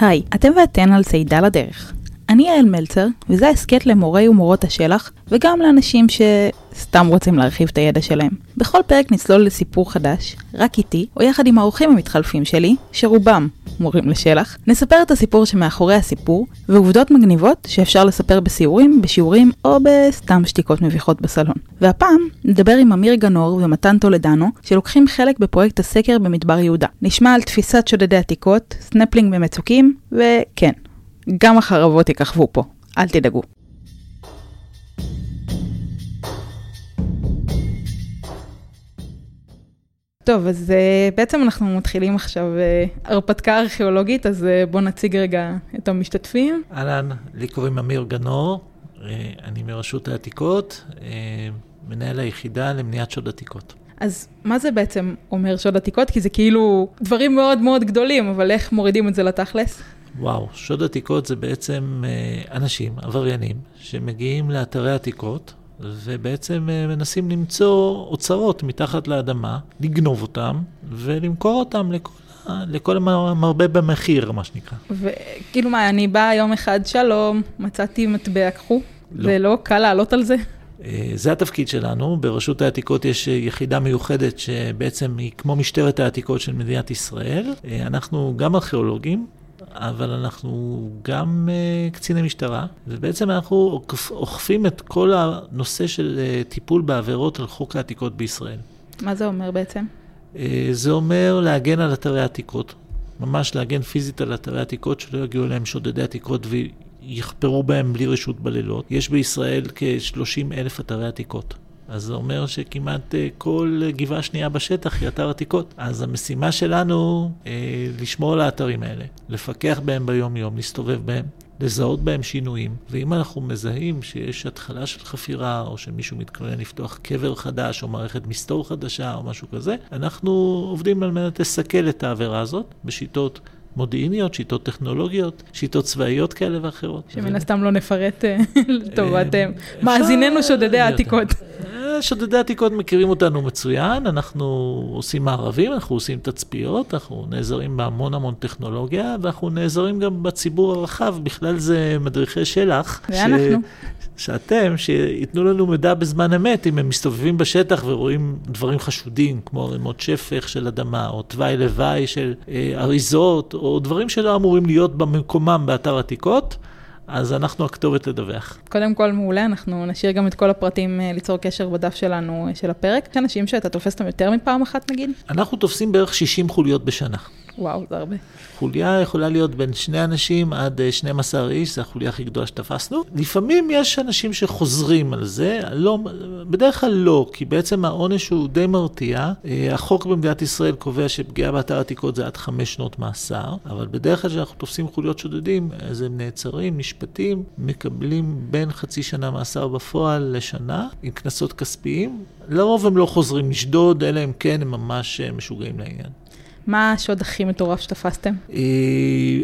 היי, אתם ואתן על צידה לדרך. אני יעל מלצר, וזה הסכת למורי ומורות השלח, וגם לאנשים שסתם רוצים להרחיב את הידע שלהם. בכל פרק נצלול לסיפור חדש, רק איתי, או יחד עם האורחים המתחלפים שלי, שרובם מורים לשלח, נספר את הסיפור שמאחורי הסיפור, ועובדות מגניבות שאפשר לספר בסיורים, בשיעורים, או בסתם שתיקות מביכות בסלון. והפעם נדבר עם אמיר גנור ומתן טולדנו, שלוקחים חלק בפרויקט הסקר במדבר יהודה. נשמע על תפיסת שודדי עתיקות, סנפלינג במצוקים, וכן, גם החרבות יככבו פה, אל תדאגו. טוב, אז uh, בעצם אנחנו מתחילים עכשיו uh, הרפתקה ארכיאולוגית, אז uh, בואו נציג רגע את המשתתפים. אהלן, לי קוראים אמיר גנור, אני מרשות העתיקות, מנהל היחידה למניעת שוד עתיקות. אז מה זה בעצם אומר שוד עתיקות? כי זה כאילו דברים מאוד מאוד גדולים, אבל איך מורידים את זה לתכלס? וואו, שוד עתיקות זה בעצם uh, אנשים, עבריינים, שמגיעים לאתרי עתיקות. ובעצם מנסים למצוא אוצרות מתחת לאדמה, לגנוב אותם ולמכור אותם לכל, לכל המרבה במחיר, מה שנקרא. וכאילו מה, אני באה יום אחד, שלום, מצאתי מטבע, קחו. לא. זה לא קל לעלות על זה? זה התפקיד שלנו, ברשות העתיקות יש יחידה מיוחדת שבעצם היא כמו משטרת העתיקות של מדינת ישראל. אנחנו גם ארכיאולוגים, אבל אנחנו גם uh, קציני משטרה, ובעצם אנחנו אוכפים את כל הנושא של uh, טיפול בעבירות על חוק העתיקות בישראל. מה זה אומר בעצם? Uh, זה אומר להגן על אתרי עתיקות, ממש להגן פיזית על אתרי עתיקות, שלא יגיעו אליהם שודדי עתיקות ויחפרו בהם בלי רשות בלילות. יש בישראל כ-30 אלף אתרי עתיקות. אז זה אומר שכמעט uh, כל גבעה שנייה בשטח היא אתר עתיקות. אז המשימה שלנו uh, לשמור על האתרים האלה, לפקח בהם ביום-יום, להסתובב בהם. לזהות בהם שינויים, ואם אנחנו מזהים שיש התחלה של חפירה, או שמישהו מתכונן לפתוח קבר חדש, או מערכת מסתור חדשה, או משהו כזה, אנחנו עובדים על מנת לסכל את העבירה הזאת בשיטות מודיעיניות, שיטות טכנולוגיות, שיטות צבאיות כאלה ואחרות. שמן הסתם לא נפרט לטובת מאזיננו שודדי העתיקות. שודדי עתיקות מכירים אותנו מצוין, אנחנו עושים מערבים, אנחנו עושים תצפיות, אנחנו נעזרים בהמון המון טכנולוגיה, ואנחנו נעזרים גם בציבור הרחב, בכלל זה מדריכי שלח. זה אנחנו. שאתם, שייתנו לנו מידע בזמן אמת, אם הם מסתובבים בשטח ורואים דברים חשודים, כמו ערימות שפך של אדמה, או תוואי לוואי של אה, אריזות, או דברים שלא אמורים להיות במקומם באתר עתיקות. אז אנחנו הכתובת לדווח. קודם כל מעולה, אנחנו נשאיר גם את כל הפרטים ליצור קשר בדף שלנו, של הפרק. יש אנשים שאתה תופס אותם יותר מפעם אחת נגיד? אנחנו תופסים בערך 60 חוליות בשנה. וואו, זה הרבה. חוליה יכולה להיות בין שני אנשים עד 12 איש, זו החוליה הכי גדולה שתפסנו. לפעמים יש אנשים שחוזרים על זה, לא, בדרך כלל לא, כי בעצם העונש הוא די מרתיע. החוק במדינת ישראל קובע שפגיעה באתר עתיקות זה עד חמש שנות מאסר, אבל בדרך כלל כשאנחנו תופסים חוליות שודדים, אז הם נעצרים, נשפטים, מקבלים בין חצי שנה מאסר בפועל לשנה, עם קנסות כספיים. לרוב הם לא חוזרים לשדוד, אלא אם כן הם ממש משוגעים לעניין. מה השוד הכי מטורף שתפסתם?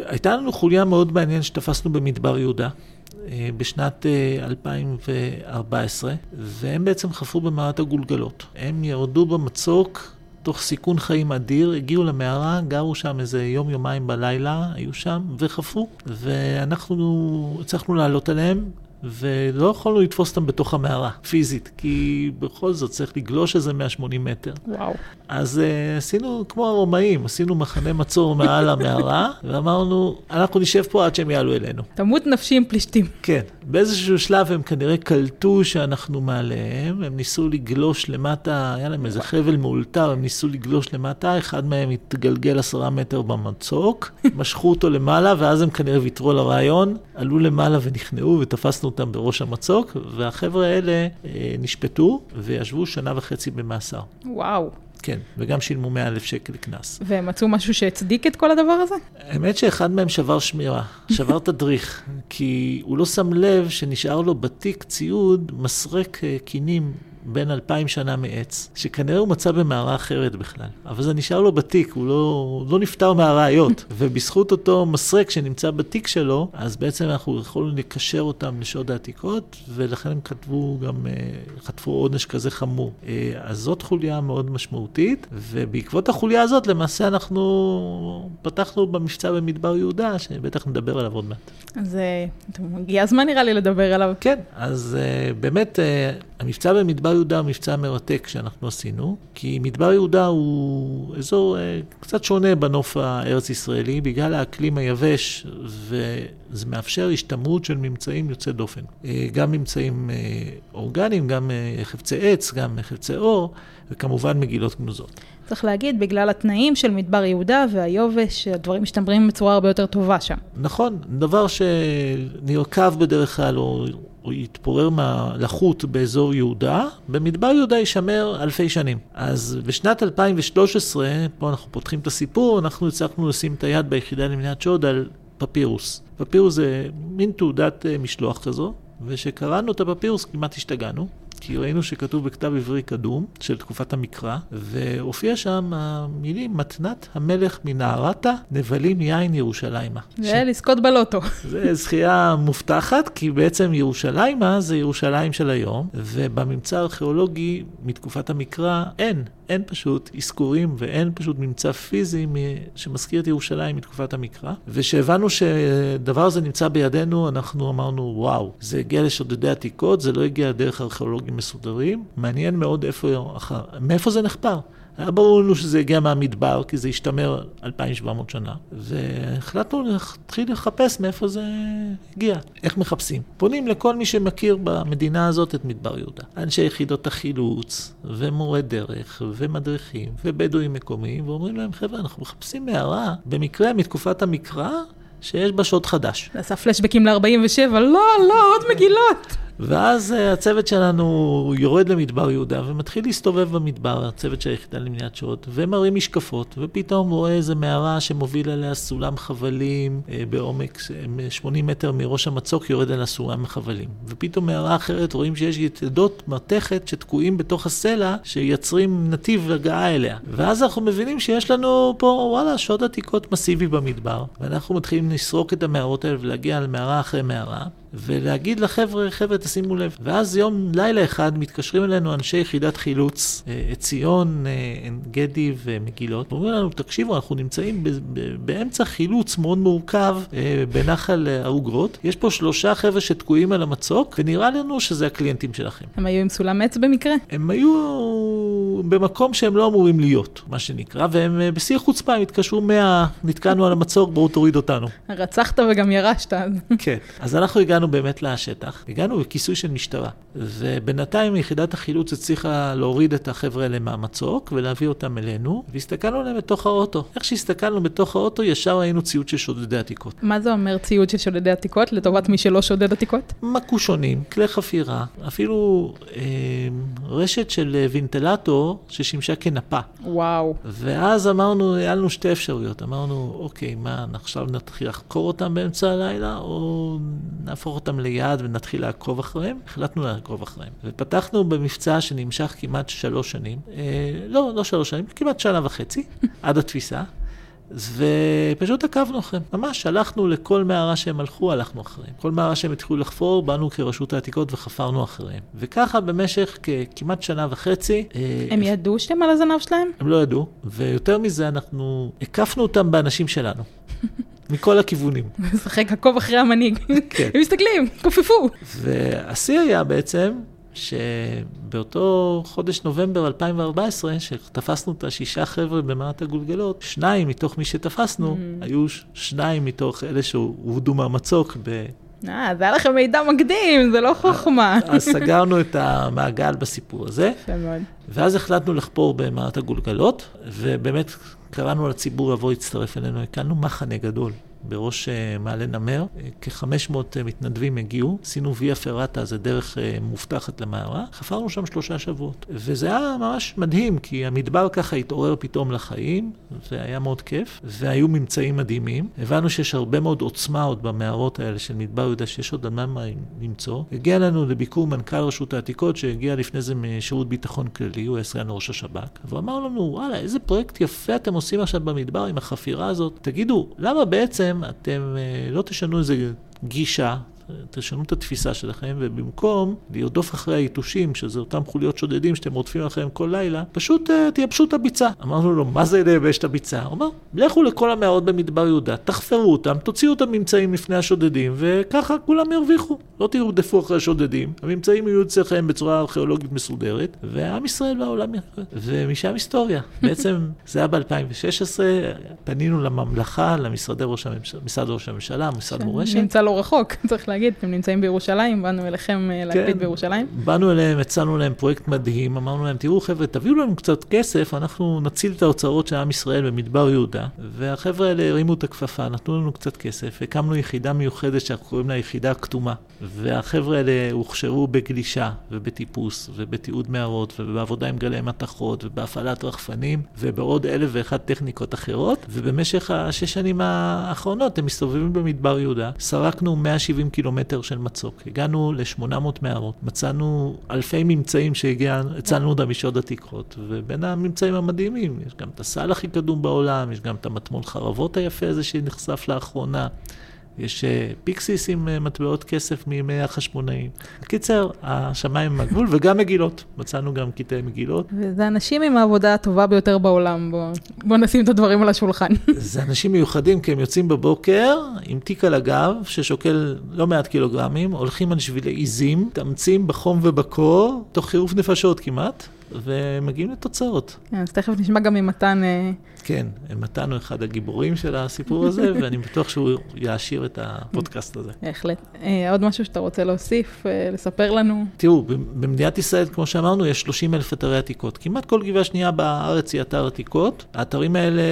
הייתה לנו חוליה מאוד מעניינת שתפסנו במדבר יהודה. בשנת 2014, והם בעצם חפרו במערת הגולגלות. הם ירדו במצוק תוך סיכון חיים אדיר, הגיעו למערה, גרו שם איזה יום-יומיים בלילה, היו שם וחפרו, ואנחנו הצלחנו לעלות עליהם. ולא יכולנו לתפוס אותם בתוך המערה, פיזית, כי בכל זאת צריך לגלוש איזה 180 מטר. וואו. אז uh, עשינו כמו הרומאים, עשינו מחנה מצור מעל המערה, ואמרנו, אנחנו נשב פה עד שהם יעלו אלינו. תמות נפשי עם פלישתים. כן. באיזשהו שלב הם כנראה קלטו שאנחנו מעליהם, הם ניסו לגלוש למטה, היה להם איזה חבל מאולתר, הם ניסו לגלוש למטה, אחד מהם התגלגל עשרה מטר במצוק, משכו אותו למעלה, ואז הם כנראה ויתרו על הרעיון, עלו למעלה ונכנעו ותפסנו אותם בראש המצוק, והחבר'ה האלה אה, נשפטו וישבו שנה וחצי במאסר. וואו. כן, וגם שילמו 100 אלף שקל קנס. והם מצאו משהו שהצדיק את כל הדבר הזה? האמת שאחד מהם שבר שמירה, שבר תדריך, כי הוא לא שם לב שנשאר לו בתיק ציוד מסרק קינים בן אלפיים שנה מעץ, שכנראה הוא מצא במערה אחרת בכלל, אבל זה נשאר לו בתיק, הוא לא, לא נפטר מהראיות. ובזכות אותו מסרק שנמצא בתיק שלו, אז בעצם אנחנו יכולנו לקשר אותם לשוד העתיקות, ולכן הם כתבו גם, אה, חטפו עונש כזה חמור. אה, אז זאת חוליה מאוד משמעותית, ובעקבות החוליה הזאת למעשה אנחנו פתחנו במבצע במדבר יהודה, שבטח נדבר עליו עוד מעט. אז הגיע הזמן נראה לי לדבר עליו. כן, אז באמת המבצע במדבר יהודה הוא מבצע מרתק שאנחנו עשינו, כי מדבר יהודה הוא אזור קצת שונה בנוף הארץ-ישראלי, בגלל האקלים היבש, וזה מאפשר השתמרות של ממצאים יוצאי דופן. גם ממצאים אורגניים, גם חפצי עץ, גם חפצי אור, וכמובן מגילות גנוזות. צריך להגיד, בגלל התנאים של מדבר יהודה והיובש, הדברים משתמרים בצורה הרבה יותר טובה שם. נכון, דבר שנרקב בדרך כלל, או, או יתפורר מהלחות באזור יהודה, במדבר יהודה יישמר אלפי שנים. אז בשנת 2013, פה אנחנו פותחים את הסיפור, אנחנו הצלחנו לשים את היד ביחידה למניעת שוד על פפירוס. פפירוס זה מין תעודת משלוח כזו, וכשקראנו את הפפירוס כמעט השתגענו. כי ראינו שכתוב בכתב עברי קדום של תקופת המקרא, והופיע שם המילים מתנת המלך מנהרתה, נבלים יין ירושלימה. זה ש... לזכות בלוטו. זה זכייה מובטחת, כי בעצם ירושלימה זה ירושלים של היום, ובממצא הארכיאולוגי מתקופת המקרא אין. אין פשוט אזכורים ואין פשוט ממצא פיזי שמזכיר את ירושלים מתקופת המקרא. וכשהבנו שדבר הזה נמצא בידינו, אנחנו אמרנו, וואו, זה הגיע לשודדי עתיקות, זה לא הגיע דרך ארכיאולוגים מסודרים. מעניין מאוד איפה, מאיפה זה נחפר. היה ברור לנו שזה הגיע מהמדבר, כי זה השתמר 2,700 שנה, והחלטנו להתחיל לחפש מאיפה זה הגיע, איך מחפשים. פונים לכל מי שמכיר במדינה הזאת את מדבר יהודה. אנשי יחידות החילוץ, ומורי דרך, ומדריכים, ובדואים מקומיים, ואומרים להם, חבר'ה, אנחנו מחפשים מערה, במקרה מתקופת המקרא, שיש בה שוד חדש. עשה פלשבקים ל-47, לא, לא, עוד מגילות. ואז הצוות שלנו יורד למדבר יהודה ומתחיל להסתובב במדבר, הצוות של היחידה למניעת שוד, ומראים משקפות, ופתאום רואה איזה מערה שמוביל עליה סולם חבלים בעומק 80 מטר מראש המצוק, יורד עליה סולם חבלים. ופתאום מערה אחרת רואים שיש יתדות מתכת שתקועים בתוך הסלע, שיצרים נתיב הגעה אליה. ואז אנחנו מבינים שיש לנו פה, וואלה, שוד עתיקות מסיבי במדבר, ואנחנו מתחילים לסרוק את המערות האלה ולהגיע למערה אחרי מערה. ולהגיד לחבר'ה, חבר'ה, תשימו לב. ואז יום, לילה אחד, מתקשרים אלינו אנשי יחידת חילוץ, עציון, עין גדי ומגילות, ואומרים לנו, תקשיבו, אנחנו נמצאים באמצע חילוץ מאוד מורכב בנחל העוגרות. יש פה שלושה חבר'ה שתקועים על המצוק, ונראה לנו שזה הקליינטים שלכם. הם היו עם סולם עץ במקרה? הם היו במקום שהם לא אמורים להיות, מה שנקרא, והם בשיא החוצפה, הם התקשרו מה... נתקענו על המצוק, בואו תוריד אותנו. רצחת וגם ירשת. כן. אז אנחנו הגענו באמת לשטח, הגענו בכיסוי של משטרה, ובינתיים יחידת החילוץ הצליחה להוריד את החבר'ה האלה מהמצוק ולהביא אותם אלינו, והסתכלנו עליהם בתוך האוטו. איך שהסתכלנו בתוך האוטו, ישר ראינו ציוד של שודדי עתיקות. מה זה אומר ציוד של שודדי עתיקות, לטובת מי שלא שודד עתיקות? מקושונים, כלי חפירה, אפילו אה, רשת של וינטלטור ששימשה כנפה. וואו. ואז אמרנו, היה לנו שתי אפשרויות. אמרנו, אוקיי, מה, עכשיו נתחיל לחקור אותם באמצע הלילה, או נהפוך אותם ליעד ונתחיל לעקוב אחריהם? החלטנו לעקוב אחריהם. ופתחנו במבצע שנמשך כמעט שלוש שנים, אה, לא, לא שלוש שנים, כמעט שנה וחצי, עד התפיסה. ופשוט עקבנו אחריהם. ממש, הלכנו לכל מערה שהם הלכו, הלכנו אחריהם. כל מערה שהם התחילו לחפור, באנו כרשות העתיקות וחפרנו אחריהם. וככה במשך כמעט שנה וחצי... הם ידעו שאתם על הזנב שלהם? הם לא ידעו, ויותר מזה, אנחנו הקפנו אותם באנשים שלנו. מכל הכיוונים. משחק עקוב אחרי המנהיג. כן. הם מסתכלים, כופפו. והשיא היה בעצם שבאותו חודש נובמבר 2014, שתפסנו את השישה חבר'ה במעט הגולגלות, שניים מתוך מי שתפסנו, mm. היו שניים מתוך אלה שהובדו מהמצוק ב... אה, זה היה לכם מידע מקדים, זה לא חוכמה. אז סגרנו את המעגל בסיפור הזה. יפה מאוד. ואז החלטנו לחפור במעט הגולגלות, ובאמת קראנו לציבור לבוא להצטרף אלינו, הקמנו מחנה גדול. בראש אה, מעלה נמר. אה, כ-500 מתנדבים הגיעו, עשינו ויה פרטה, זה דרך מובטחת למערה, חפרנו שם שלושה שבועות. וזה היה ממש מדהים, כי המדבר ככה התעורר פתאום לחיים, זה היה מאוד כיף, והיו ממצאים מדהימים. הבנו שיש הרבה מאוד עוצמה עוד במערות האלה של מדבר יהודה, שיש עוד על מה למצוא. הגיע לנו לביקור מנכ"ל רשות העתיקות, שהגיע לפני זה משירות ביטחון כללי, הוא היה סגן ראש השב"כ, והוא אמר לנו, וואלה, איזה פרויקט יפה אתם עושים עכשיו במדבר עם החפירה הזאת. תגידו, למה בעצם אתם אה, לא תשנו איזה גישה, תשנו את התפיסה שלכם, ובמקום לרדוף אחרי היתושים, שזה אותם חוליות שודדים שאתם רודפים אחריהם כל לילה, פשוט uh, תייבשו את הביצה. אמרנו לו, מה זה לייבש את הביצה? הוא אמר, לכו לכל המערות במדבר יהודה, תחפרו אותם, תוציאו את הממצאים לפני השודדים, וככה כולם ירוויחו. לא תרדפו אחרי השודדים, הממצאים יהיו אצלכם בצורה ארכיאולוגית מסודרת, ועם ישראל והעולם יחד. ומשם היסטוריה. בעצם זה היה ב-2016, פנינו לממלכה, למשרד ראש הממשלה, משרד מורשת. נמצא לא רחוק, צריך להגיד, אתם נמצאים בירושלים, באנו אליכם אה, כן, בירושלים. באנו אליהם, הצענו להם פרויקט מדהים, אמרנו להם, תראו חבר'ה, תביאו לנו קצת כסף, אנחנו נציל את האוצרות של עם ישראל במדבר יהודה. והחבר'ה האלה הרימו את הכפפה, נתנו לנו קצת כסף, הקמנו יחידה מיוחדת שאנחנו קוראים לה יחידה הכתומה. והחבר'ה האלה הוכשרו בגלישה ובטיפוס ובתיעוד מערות ובעבודה עם גלי מתכות ובהפעלת רחפנים ובעוד אלף ואחת טכניקות אחרות. ובמשך השש שנים האחרונות הם מסתובבים במדבר יהודה, סרקנו 170 קילומטר של מצוק, הגענו ל-800 מערות, מצאנו אלפי ממצאים שהצלנו אותם משוד עתיקות, ובין הממצאים המדהימים יש גם את הסל הכי קדום בעולם, יש גם את המטמון חרבות היפה הזה שנחשף לאחרונה. יש אה, פיקסיס עם אה, מטבעות כסף מימי החשמונאים. בקיצר, השמיים הם הגבול, וגם מגילות. מצאנו גם קטעי מגילות. וזה אנשים עם העבודה הטובה ביותר בעולם, בואו בוא נשים את הדברים על השולחן. זה אנשים מיוחדים, כי הם יוצאים בבוקר עם תיק על הגב, ששוקל לא מעט קילוגרמים, הולכים על שבילי עיזים, מתאמצים בחום ובקור, תוך חירוף נפשות כמעט. ומגיעים לתוצאות. כן, אז תכף נשמע גם ממתן... אה, כן, מתן הוא אחד הגיבורים של הסיפור הזה, ואני בטוח שהוא יעשיר את הפודקאסט הזה. בהחלט. אה, עוד משהו שאתה רוצה להוסיף, אה, לספר לנו? תראו, במדינת ישראל, כמו שאמרנו, יש 30 אלף אתרי עתיקות. כמעט כל גבעה שנייה בארץ היא אתר עתיקות. האתרים האלה,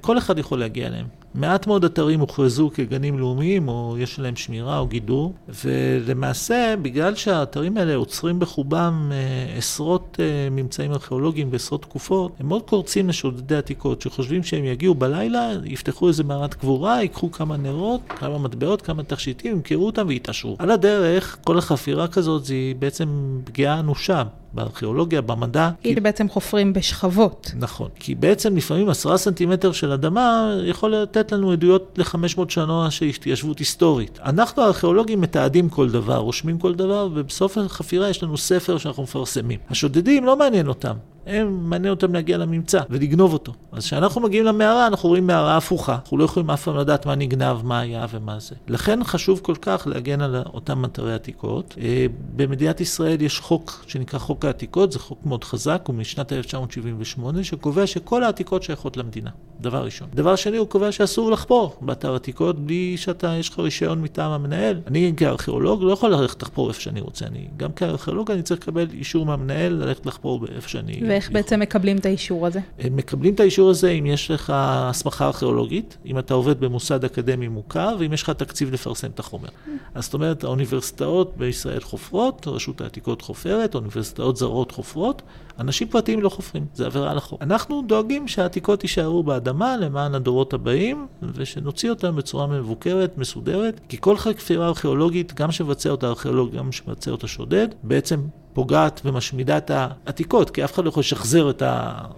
כל אחד יכול להגיע אליהם. מעט מאוד אתרים הוכרזו כגנים לאומיים, או יש להם שמירה או גידור, ולמעשה, בגלל שהאתרים האלה עוצרים בחובם אה, עשרות אה, ממצאים ארכיאולוגיים בעשרות תקופות, הם מאוד קורצים לשודדי עתיקות, שחושבים שהם יגיעו בלילה, יפתחו איזה מערת קבורה, ייקחו כמה נרות, כמה מטבעות, כמה תכשיטים, ימכרו אותם ויתעשרו. על הדרך, כל החפירה כזאת היא בעצם פגיעה אנושה בארכיאולוגיה, במדע. כי כי... בעצם חופרים בשכבות. נכון, כי בעצם לפעמים עשרה סנטימטר של אדמה יכול לתת לנו עדויות ל-500 שנה של התיישבות היסטורית. אנחנו הארכיאולוגים מתעדים כל דבר, רושמים כל דבר, ובסוף החפירה יש לנו ספר שאנחנו מפרסמים. השודדים לא מעניין אותם. הם, מעניין אותם להגיע לממצא ולגנוב אותו. אז כשאנחנו מגיעים למערה, אנחנו רואים מערה הפוכה. אנחנו לא יכולים אף פעם לדעת מה נגנב, מה היה ומה זה. לכן חשוב כל כך להגן על אותם אתרי עתיקות. אה, במדינת ישראל יש חוק שנקרא חוק העתיקות, זה חוק מאוד חזק, הוא משנת 1978, שקובע שכל העתיקות שייכות למדינה. דבר ראשון. דבר שני, הוא קובע שאסור לחפור באתר עתיקות בלי שאתה, יש לך רישיון מטעם המנהל. אני כארכיאולוג לא יכול ללכת לחפור איפה שאני רוצה. אני, גם כארכיאולוג אני צריך לקבל אישור מהמנהל ללכת לחפור איפה שאני... ואיך. בעצם מקבלים את האישור הזה? הם מקבלים את האישור הזה אם יש לך הסמכה ארכיאולוגית, אם אתה עובד במוסד אקדמי מוכר, ואם יש לך תקציב לפרסם את החומר. אז זאת אומרת, האוניברסיטאות בישראל חופרות, רשות העתיקות חופרת, אוניברסיטאות זרות חופרות, אנשים פרטיים לא חופרים, זה עבירה על החוק. אנחנו דואגים שהעתיקות יישארו באדמה למען הדורות הבאים, ושנוציא אותם בצורה מבוקרת, מסודרת, כי כל חפירה ארכיאולוגית, גם שמבצע אותה ארכיאולוג, גם שמבצע אותה שודד, בעצם פוגעת ומשמידה את העתיקות, כי אף אחד לא יכול לשחזר את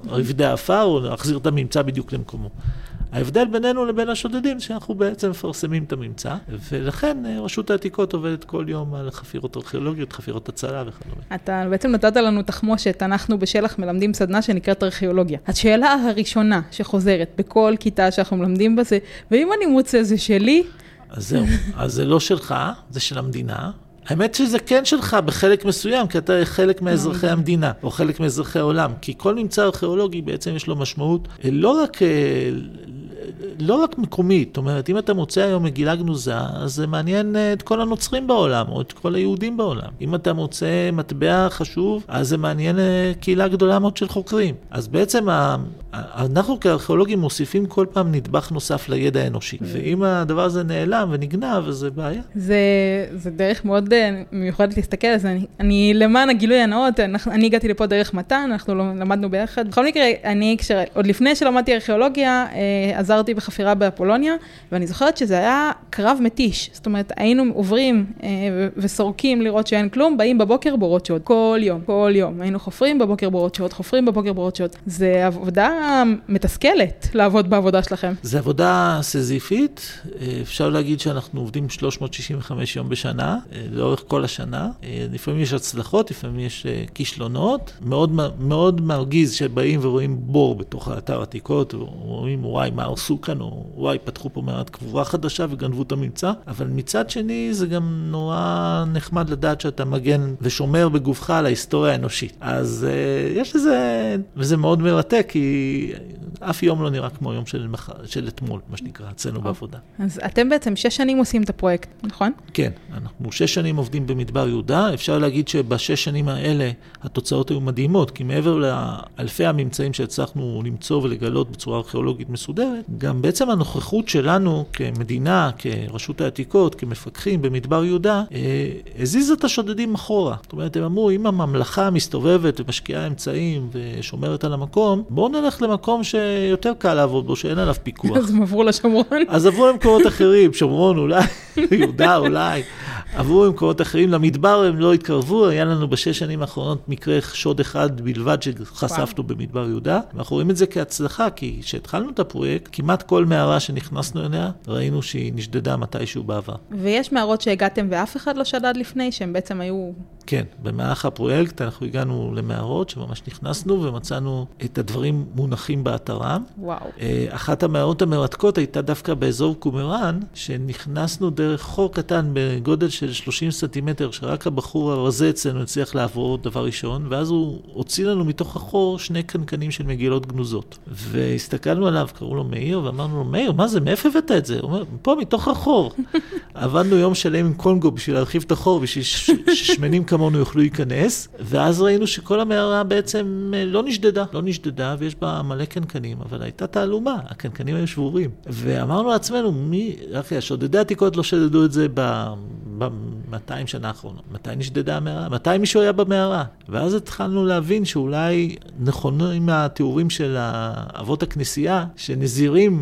רבדי העפר או להחזיר את הממצא בדיוק למקומו. ההבדל בינינו לבין השודדים, שאנחנו בעצם מפרסמים את הממצא, ולכן אה, רשות העתיקות עובדת כל יום על חפירות ארכיאולוגיות, חפירות הצלה וכדומה. אתה בעצם נתת לנו תחמושת, אנחנו בשלח מלמדים סדנה שנקראת ארכיאולוגיה. השאלה הראשונה שחוזרת בכל כיתה שאנחנו מלמדים בזה, ואם אני מוצא זה שלי? אז זהו, אז זה לא שלך, זה של המדינה, האמת שזה כן שלך בחלק מסוים, כי אתה חלק מאזרחי המדינה, או חלק מאזרחי העולם. כי כל ממצא ארכיאולוגי בעצם יש לו משמעות אה, לא רק אה, לא רק מקומית, זאת אומרת, אם אתה מוצא היום מגילה גנוזה, אז זה מעניין את כל הנוצרים בעולם, או את כל היהודים בעולם. אם אתה מוצא מטבע חשוב, אז זה מעניין קהילה גדולה מאוד של חוקרים. אז בעצם אנחנו כארכיאולוגים מוסיפים כל פעם נדבך נוסף לידע האנושי, ואם הדבר הזה נעלם ונגנב, אז זה בעיה. זה, זה דרך מאוד מיוחדת להסתכל על זה. אני, אני למען הגילוי הנאות, אני הגעתי לפה דרך מתן, אנחנו למדנו ביחד. בכל מקרה, אני, כשר, עוד לפני שלמדתי ארכיאולוגיה, אה, עזרתי בחפירה באפולוניה, ואני זוכרת שזה היה קרב מתיש. זאת אומרת, היינו עוברים אה, וסורקים לראות שאין כלום, באים בבוקר בורות שעות, כל יום, כל יום. היינו חופרים בבוקר בורות שעות, חופרים בבוקר בורות שעות. זה עבודה מתסכלת לעבוד בעבודה שלכם. זה עבודה סזיפית, אה, אפשר להגיד שאנחנו עובדים 365 יום בשנה, אה, לאורך כל השנה. אה, לפעמים יש הצלחות, לפעמים יש כישלונות. מאוד, מאוד מרגיז שבאים ורואים בור בתוך האתר עתיקות, ורואים וואי, מה הרסו כאן, או וואי, פתחו פה מעט קבורה חדשה וגנבו את הממצא. אבל מצד שני, זה גם נורא נחמד לדעת שאתה מגן ושומר בגופך על ההיסטוריה האנושית. אז יש לזה, וזה מאוד מרתק, כי אף יום לא נראה כמו יום של, מח... של אתמול, מה שנקרא, אצלנו בעבודה. אז אתם בעצם שש שנים עושים את הפרויקט, נכון? כן, אנחנו שש שנים עובדים במדבר יהודה. אפשר להגיד שבשש שנים האלה התוצאות היו מדהימות, כי מעבר לאלפי הממצאים שהצלחנו למצוא ולגלות בצורה ארכיאולוגית מסודרת, גם בעצם הנוכחות שלנו כמדינה, כרשות העתיקות, כמפקחים במדבר יהודה, אה, הזיזה את השודדים אחורה. זאת אומרת, הם אמרו, אם הממלכה מסתובבת ומשקיעה אמצעים ושומרת על המקום, בואו נלך למקום שיותר קל לעבוד בו, שאין עליו פיקוח. אז הם עברו לשומרון. אז עברו למקומות אחרים, שומרון אולי, יהודה אולי. עברו למקומות אחרים, למדבר הם לא התקרבו, היה לנו בשש שנים האחרונות מקרה שוד אחד בלבד שחשפנו במדבר יהודה. ואנחנו רואים את זה כהצלחה, כי כשהתחלנו את הפרויקט, כמעט כל מערה שנכנסנו אליה, ראינו שהיא נשדדה מתישהו בעבר. ויש מערות שהגעתם ואף אחד לא שדד לפני, שהם בעצם היו... כן, במהלך הפרויקט אנחנו הגענו למערות שממש נכנסנו ומצאנו את הדברים מונחים באתרם. וואו. אה, אחת המערות המרתקות הייתה דווקא באזור קומראן, שנכנסנו דרך חור קטן בגודל של 30 סנטימטר, שרק הבחור הרזה אצלנו הצליח לעבור דבר ראשון, ואז הוא הוציא לנו מתוך החור שני קנקנים של מגילות גנוזות. והסתכלנו עליו, קראו לו מאיר, ואמרנו לו, מאיר, מה זה, מאיפה הבאת את זה? הוא אומר, פה, מתוך החור. עבדנו יום שלם עם קונגו בשביל להרחיב את החור, בשביל ששמנים כמונו יוכלו להיכנס, ואז ראינו שכל המערה בעצם אה, לא נשדדה, לא נשדדה, ויש בה מלא קנקנים, אבל הייתה תעלומה, הקנקנים היו שבורים. ואמרנו לעצמנו, מי, אחי, השודדי עתיקות לא שדדו את זה ב-200 שנה האחרונות. מתי נשדדה המערה? מתי מישהו היה במערה? ואז התחלנו להבין שאולי נכונים התיאורים של אבות הכנסייה, שנזירים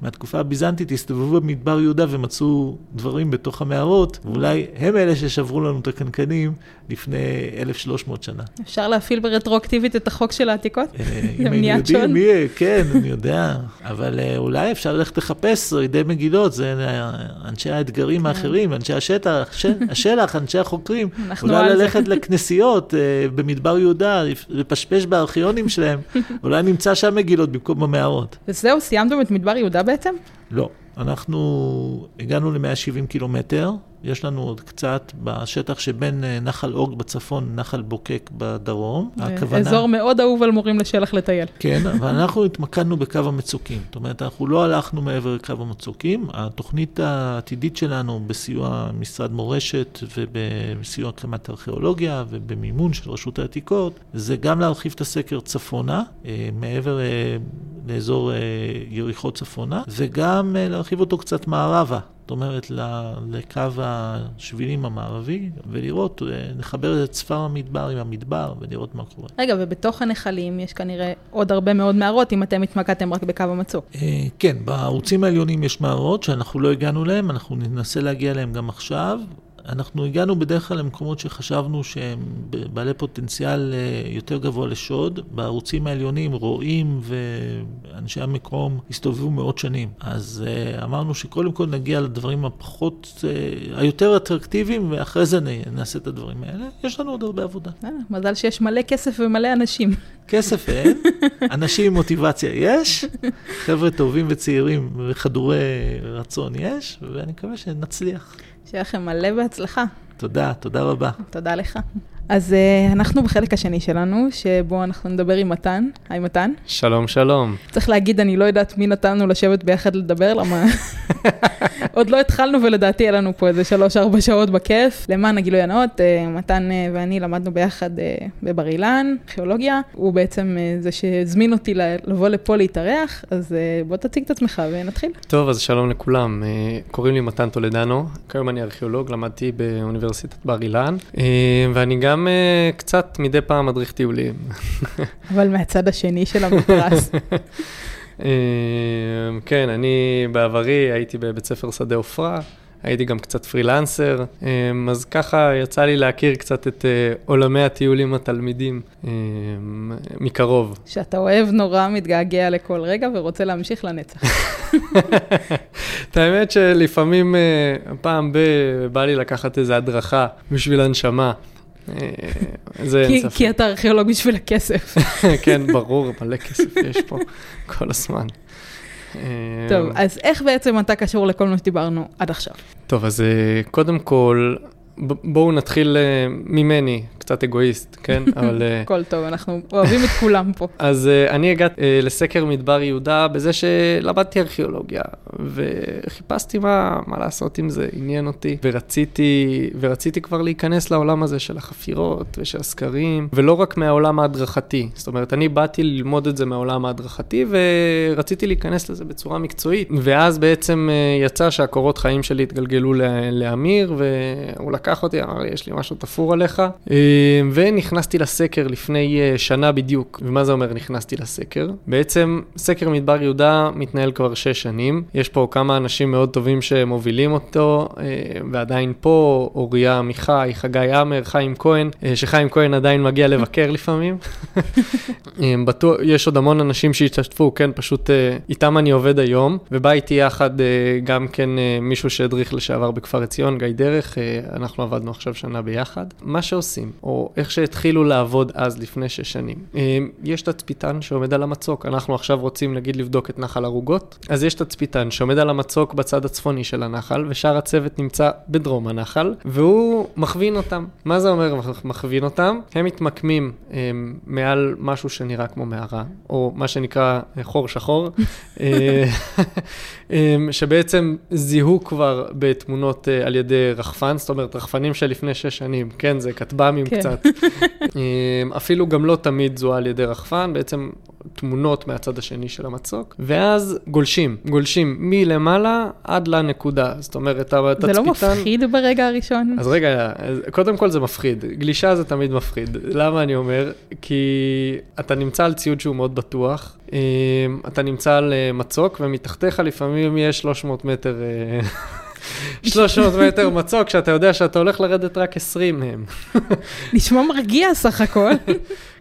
מהתקופה הביזנטית הסתובבו במדבר יהודה ומצאו דברים בתוך המערות, ואולי הם אלה ששברו לנו את הקנקנים לפני 1,300 שנה. אפשר להפעיל ברטרואקטיבית את החוק של העתיקות? אה, אם היינו יודעים מי, כן, אני יודע. אבל אה, אולי אפשר ללכת לחפש שרידי מגילות, זה אה, אנשי האתגרים כן. האחרים, אנשי השטח, השלח, אנשי החוקרים. אולי ללכת לכנסיות במדבר יהודה, לפשפש בארכיונים שלהם, אולי נמצא שם מגילות במקום במערות. וזהו, סיימתם את מדבר יהודה בעצם? לא. אנחנו הגענו ל-170 קילומטר, יש לנו עוד קצת בשטח שבין אה, נחל אוג בצפון, נחל בוקק בדרום. הכוונה... אזור מאוד אהוב על מורים לשלח לטייל. כן, אבל אנחנו התמקדנו בקו המצוקים. זאת אומרת, אנחנו לא הלכנו מעבר לקו המצוקים. התוכנית העתידית שלנו בסיוע משרד מורשת ובסיוע הקמת ארכיאולוגיה ובמימון של רשות העתיקות, זה גם להרחיב את הסקר צפונה, אה, מעבר אה, לאזור יריחו צפונה, וגם להרחיב אותו קצת מערבה. זאת אומרת, לקו השבילים המערבי, ולראות, אה, לחבר את צפר המדבר עם המדבר, ולראות מה קורה. רגע, ובתוך הנחלים יש כנראה עוד הרבה מאוד מערות, אם אתם התמקדתם רק בקו המצוק. אה, כן, בערוצים העליונים יש מערות שאנחנו לא הגענו אליהם, אנחנו ננסה להגיע אליהם גם עכשיו. אנחנו הגענו בדרך כלל למקומות שחשבנו שהם בעלי פוטנציאל אה, יותר גבוה לשוד. בערוצים העליונים רועים ואנשי המקום הסתובבו מאות שנים. אז uh, אמרנו שקודם כל נגיע לדברים הפחות, uh, היותר אטרקטיביים, ואחרי זה נעשה את הדברים האלה. יש לנו עוד הרבה עבודה. מזל שיש מלא כסף ומלא אנשים. כסף אין, אנשים עם מוטיבציה יש, חבר'ה טובים וצעירים וחדורי רצון יש, ואני מקווה שנצליח. שיהיה לכם מלא בהצלחה. תודה, תודה רבה. תודה לך. אז uh, אנחנו בחלק השני שלנו, שבו אנחנו נדבר עם מתן. היי מתן. שלום, שלום. צריך להגיד, אני לא יודעת מי נתנו לשבת ביחד לדבר, למה... עוד לא התחלנו ולדעתי היה לנו פה איזה שלוש-ארבע שעות בכיף. למען הגילוי הנאות, uh, מתן uh, ואני למדנו ביחד uh, בבר אילן, ארכיאולוגיה. הוא בעצם uh, זה שהזמין אותי לבוא לפה להתארח, אז uh, בוא תציג את עצמך ונתחיל. טוב, אז שלום לכולם. Uh, קוראים לי מתן טולדנו, כיום אני ארכיאולוג, למדתי באוניברסיטת בר אילן, uh, ואני גם... גם uh, קצת מדי פעם מדריך טיולים. אבל מהצד השני של המתרס. uh, כן, אני בעברי הייתי בבית ספר שדה עופרה. הייתי גם קצת פרילנסר, אמ, אז ככה יצא לי להכיר קצת את אה, עולמי הטיולים התלמידים אמ, מקרוב. שאתה אוהב נורא, מתגעגע לכל רגע ורוצה להמשיך לנצח. את האמת שלפעמים, אה, פעם ב... בא לי לקחת איזו הדרכה בשביל הנשמה. זה אין ספק. כי אתה ארכיאולוג בשביל הכסף. כן, ברור, מלא כסף יש פה כל הזמן. טוב, אה, אז איך בעצם אתה קשור לכל מה שדיברנו עד עכשיו? טוב, אז אה, קודם כל, בואו נתחיל ממני, קצת אגואיסט, כן? אבל... אה, הכל טוב, אנחנו אוהבים את כולם פה. אז uh, אני הגעתי uh, לסקר מדבר יהודה בזה שלמדתי ארכיאולוגיה, וחיפשתי מה, מה לעשות עם זה, עניין אותי, ורציתי, ורציתי כבר להיכנס לעולם הזה של החפירות ושל הסקרים, ולא רק מהעולם ההדרכתי. זאת אומרת, אני באתי ללמוד את זה מהעולם ההדרכתי, ורציתי להיכנס לזה בצורה מקצועית. ואז בעצם uh, יצא שהקורות חיים שלי התגלגלו לאמיר, והוא לקח אותי, אמר לי, יש לי משהו תפור עליך. Uh, ונכנסתי לסקר לפני אה, שנה בדיוק. ומה זה אומר נכנסתי לסקר? בעצם סקר מדבר יהודה מתנהל כבר שש שנים. יש פה כמה אנשים מאוד טובים שמובילים אותו, אה, ועדיין פה, אוריה עמיחי, חגי עמר, חיים כהן, אה, שחיים כהן עדיין מגיע לבקר לפעמים. יש עוד המון אנשים שהשתתפו, כן, פשוט איתם אני עובד היום, ובא איתי יחד גם כן מישהו שהדריך לשעבר בכפר עציון, גיא דרך, אנחנו עבדנו עכשיו שנה ביחד. מה שעושים, או איך שהתחילו לעבוד אז, לפני שש שנים. אה, יש תצפיתן שעומד על המצוק, אנחנו עכשיו רוצים נגיד לבדוק את נחל ערוגות, אז יש תצפיתן שעומד על המצוק בצד הצפוני של הנחל, ושאר הצוות נמצא בדרום הנחל, והוא מכווין אותם. מה זה אומר מכווין אותם? הם מתמקמים הם, אה, מעל משהו שנראה כמו מערה, או מה שנקרא אה, חור שחור, שבעצם זיהו כבר בתמונות על ידי רחפן, זאת אומרת רחפנים של לפני שש שנים, כן, זה כטב"מים כן. קצת. אמ, אפילו גם לא תמיד זוהה על ידי רחפן, בעצם תמונות מהצד השני של המצוק, ואז גולשים, גולשים מלמעלה עד לנקודה. זאת אומרת, התצפיתן... זה לא מפחיד ברגע הראשון? אז רגע, קודם כל זה מפחיד. גלישה זה תמיד מפחיד. למה אני אומר? כי אתה נמצא על ציוד שהוא מאוד בטוח, אמ, אתה נמצא על אה, מצוק, ומתחתיך לפעמים יש 300 מטר... אה, 300 מטר מצוק, שאתה יודע שאתה הולך לרדת רק 20 מהם. נשמע מרגיע סך הכל.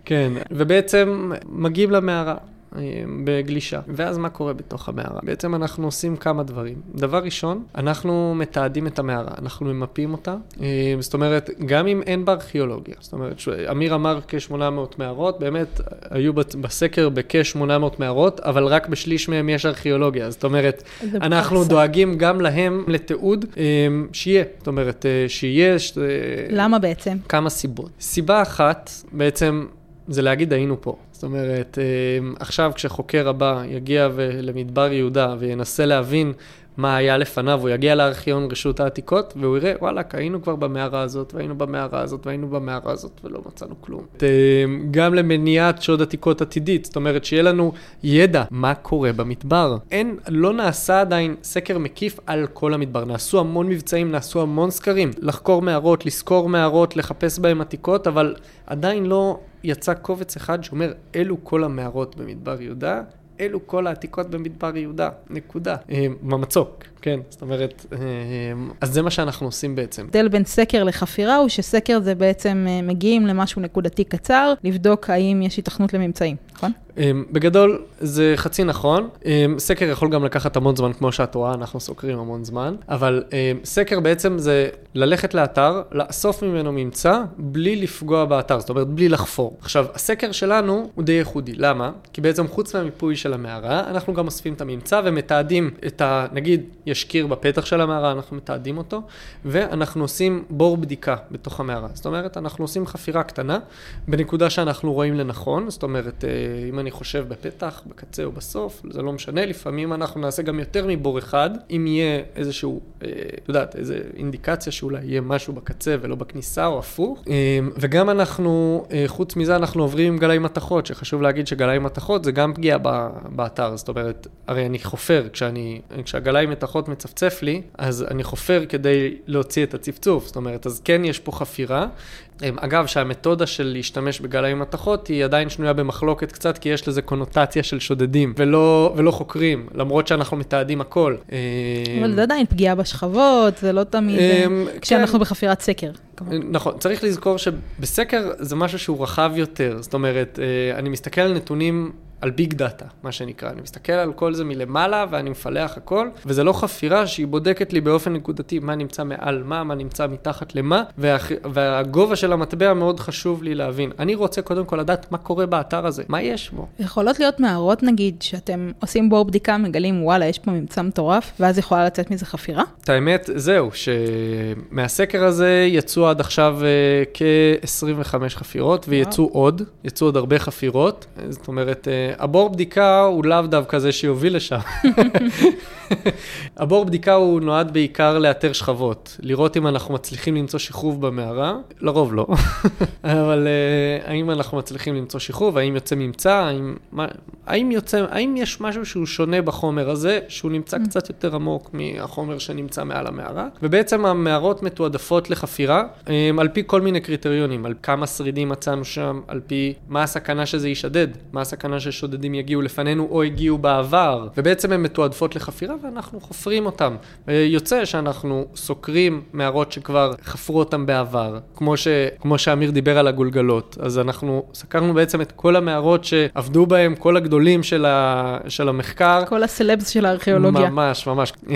כן, ובעצם מגיעים למערה. בגלישה. ואז מה קורה בתוך המערה? בעצם אנחנו עושים כמה דברים. דבר ראשון, אנחנו מתעדים את המערה, אנחנו ממפים אותה. אה, זאת אומרת, גם אם אין בה ארכיאולוגיה, זאת אומרת, אמיר אמר כ-800 מערות, באמת היו בסקר בכ-800 מערות, אבל רק בשליש מהם יש ארכיאולוגיה. זאת אומרת, אנחנו פסה. דואגים גם להם לתיעוד אה, שיהיה. זאת אומרת, אה, שיהיה... ש... למה בעצם? כמה סיבות. סיבה אחת, בעצם, זה להגיד היינו פה. זאת אומרת, אה, עכשיו כשחוקר הבא יגיע למדבר יהודה וינסה להבין מה היה לפניו, הוא יגיע לארכיון רשות העתיקות, והוא יראה, וואלכ, היינו כבר במערה הזאת, והיינו במערה הזאת, והיינו במערה הזאת, ולא מצאנו כלום. אה, גם למניעת שוד עתיקות עתידית, זאת אומרת, שיהיה לנו ידע מה קורה במדבר. אין, לא נעשה עדיין סקר מקיף על כל המדבר. נעשו המון מבצעים, נעשו המון סקרים. לחקור מערות, לסקור מערות, לחפש בהם עתיקות, אבל עדיין לא יצא קובץ אחד שאומר, אלו כל המערות במדבר יהודה, אלו כל העתיקות במדבר יהודה, נקודה. אה, כן, זאת אומרת, אה, אז זה מה שאנחנו עושים בעצם. ההבדל בין סקר לחפירה הוא שסקר זה בעצם אה, מגיעים למשהו נקודתי קצר, לבדוק האם יש התכנות לממצאים, נכון? בגדול, זה חצי נכון. סקר יכול גם לקחת המון זמן, כמו שאת רואה, אנחנו סוקרים המון זמן, אבל סקר בעצם זה ללכת לאתר, לאסוף ממנו ממצא, בלי לפגוע באתר, זאת אומרת, בלי לחפור. עכשיו, הסקר שלנו הוא די ייחודי, למה? כי בעצם חוץ מהמיפוי של המערה, אנחנו גם אוספים את הממצא ומתעדים את ה... נגיד, יש יש קיר בפתח של המערה, אנחנו מתעדים אותו, ואנחנו עושים בור בדיקה בתוך המערה. זאת אומרת, אנחנו עושים חפירה קטנה בנקודה שאנחנו רואים לנכון, זאת אומרת, אה, אם אני חושב בפתח, בקצה או בסוף, זה לא משנה, לפעמים אנחנו נעשה גם יותר מבור אחד, אם יהיה איזשהו, אה, את יודעת, איזו אינדיקציה שאולי יהיה משהו בקצה ולא בכניסה או הפוך. אה, וגם אנחנו, חוץ מזה, אנחנו עוברים גלאי מתכות, שחשוב להגיד שגלאי מתכות זה גם פגיעה באתר, זאת אומרת, הרי אני חופר, כשאני, כשהגלאי מתכות מצפצף לי, אז אני חופר כדי להוציא את הצפצוף, זאת אומרת, אז כן יש פה חפירה. אגב, שהמתודה של להשתמש בגלאי מתכות היא עדיין שנויה במחלוקת קצת, כי יש לזה קונוטציה של שודדים, ולא, ולא חוקרים, למרות שאנחנו מתעדים הכל. אבל זה עדיין פגיעה בשכבות, זה לא תמיד, אמ, כשאנחנו כן. בחפירת סקר. נכון, צריך לזכור שבסקר זה משהו שהוא רחב יותר, זאת אומרת, אה, אני מסתכל על נתונים על ביג דאטה, מה שנקרא. אני מסתכל על כל זה מלמעלה ואני מפלח הכל, וזה לא חפירה שהיא בודקת לי באופן נקודתי מה נמצא מעל מה, מה נמצא מתחת למה, וה... והגובה של המטבע מאוד חשוב לי להבין. אני רוצה קודם כל לדעת מה קורה באתר הזה, מה יש בו. יכולות להיות מערות נגיד, שאתם עושים בור בדיקה, מגלים וואלה, יש פה ממצא מטורף, ואז יכולה לצאת מזה חפירה? את האמת, זהו, שמהסקר הזה יצאו עד עכשיו אה, כ-25 חפירות, ויצאו עוד, יצאו עוד הרבה חפירות, זאת אומרת, אה, הבור בדיקה הוא לאו דווקא זה שיוביל לשם. הבור בדיקה הוא נועד בעיקר לאתר שכבות, לראות אם אנחנו מצליחים למצוא שכרוב במערה, לרוב לא, אבל uh, האם אנחנו מצליחים למצוא שכרוב, האם יוצא ממצא, האם, מה, האם, יוצא, האם יש משהו שהוא שונה בחומר הזה, שהוא נמצא mm. קצת יותר עמוק מהחומר שנמצא מעל המערה, ובעצם המערות מתועדפות לחפירה um, על פי כל מיני קריטריונים, על כמה שרידים מצאנו שם, על פי מה הסכנה שזה יישדד, מה הסכנה ששודדים יגיעו לפנינו או הגיעו בעבר, ובעצם הן מתועדפות לחפירה ואנחנו חופרים אותם. יוצא שאנחנו סוקרים מערות שכבר חפרו אותם בעבר, כמו, ש, כמו שאמיר דיבר על הגולגלות. אז אנחנו סקרנו בעצם את כל המערות שעבדו בהם כל הגדולים של, ה, של המחקר. כל הסלבס של הארכיאולוגיה. ממש, ממש. אה,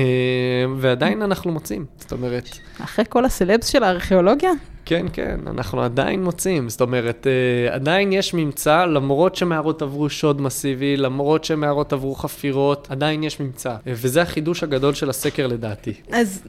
ועדיין אנחנו מוצאים, זאת אומרת... אחרי כל הסלבס של הארכיאולוגיה? כן, כן, אנחנו עדיין מוצאים. זאת אומרת, אה, עדיין יש ממצא, למרות שמערות עברו שוד מסיבי, למרות שמערות עברו חפירות, עדיין יש ממצא. אה, וזה החידוש הגדול של הסקר לדעתי. אז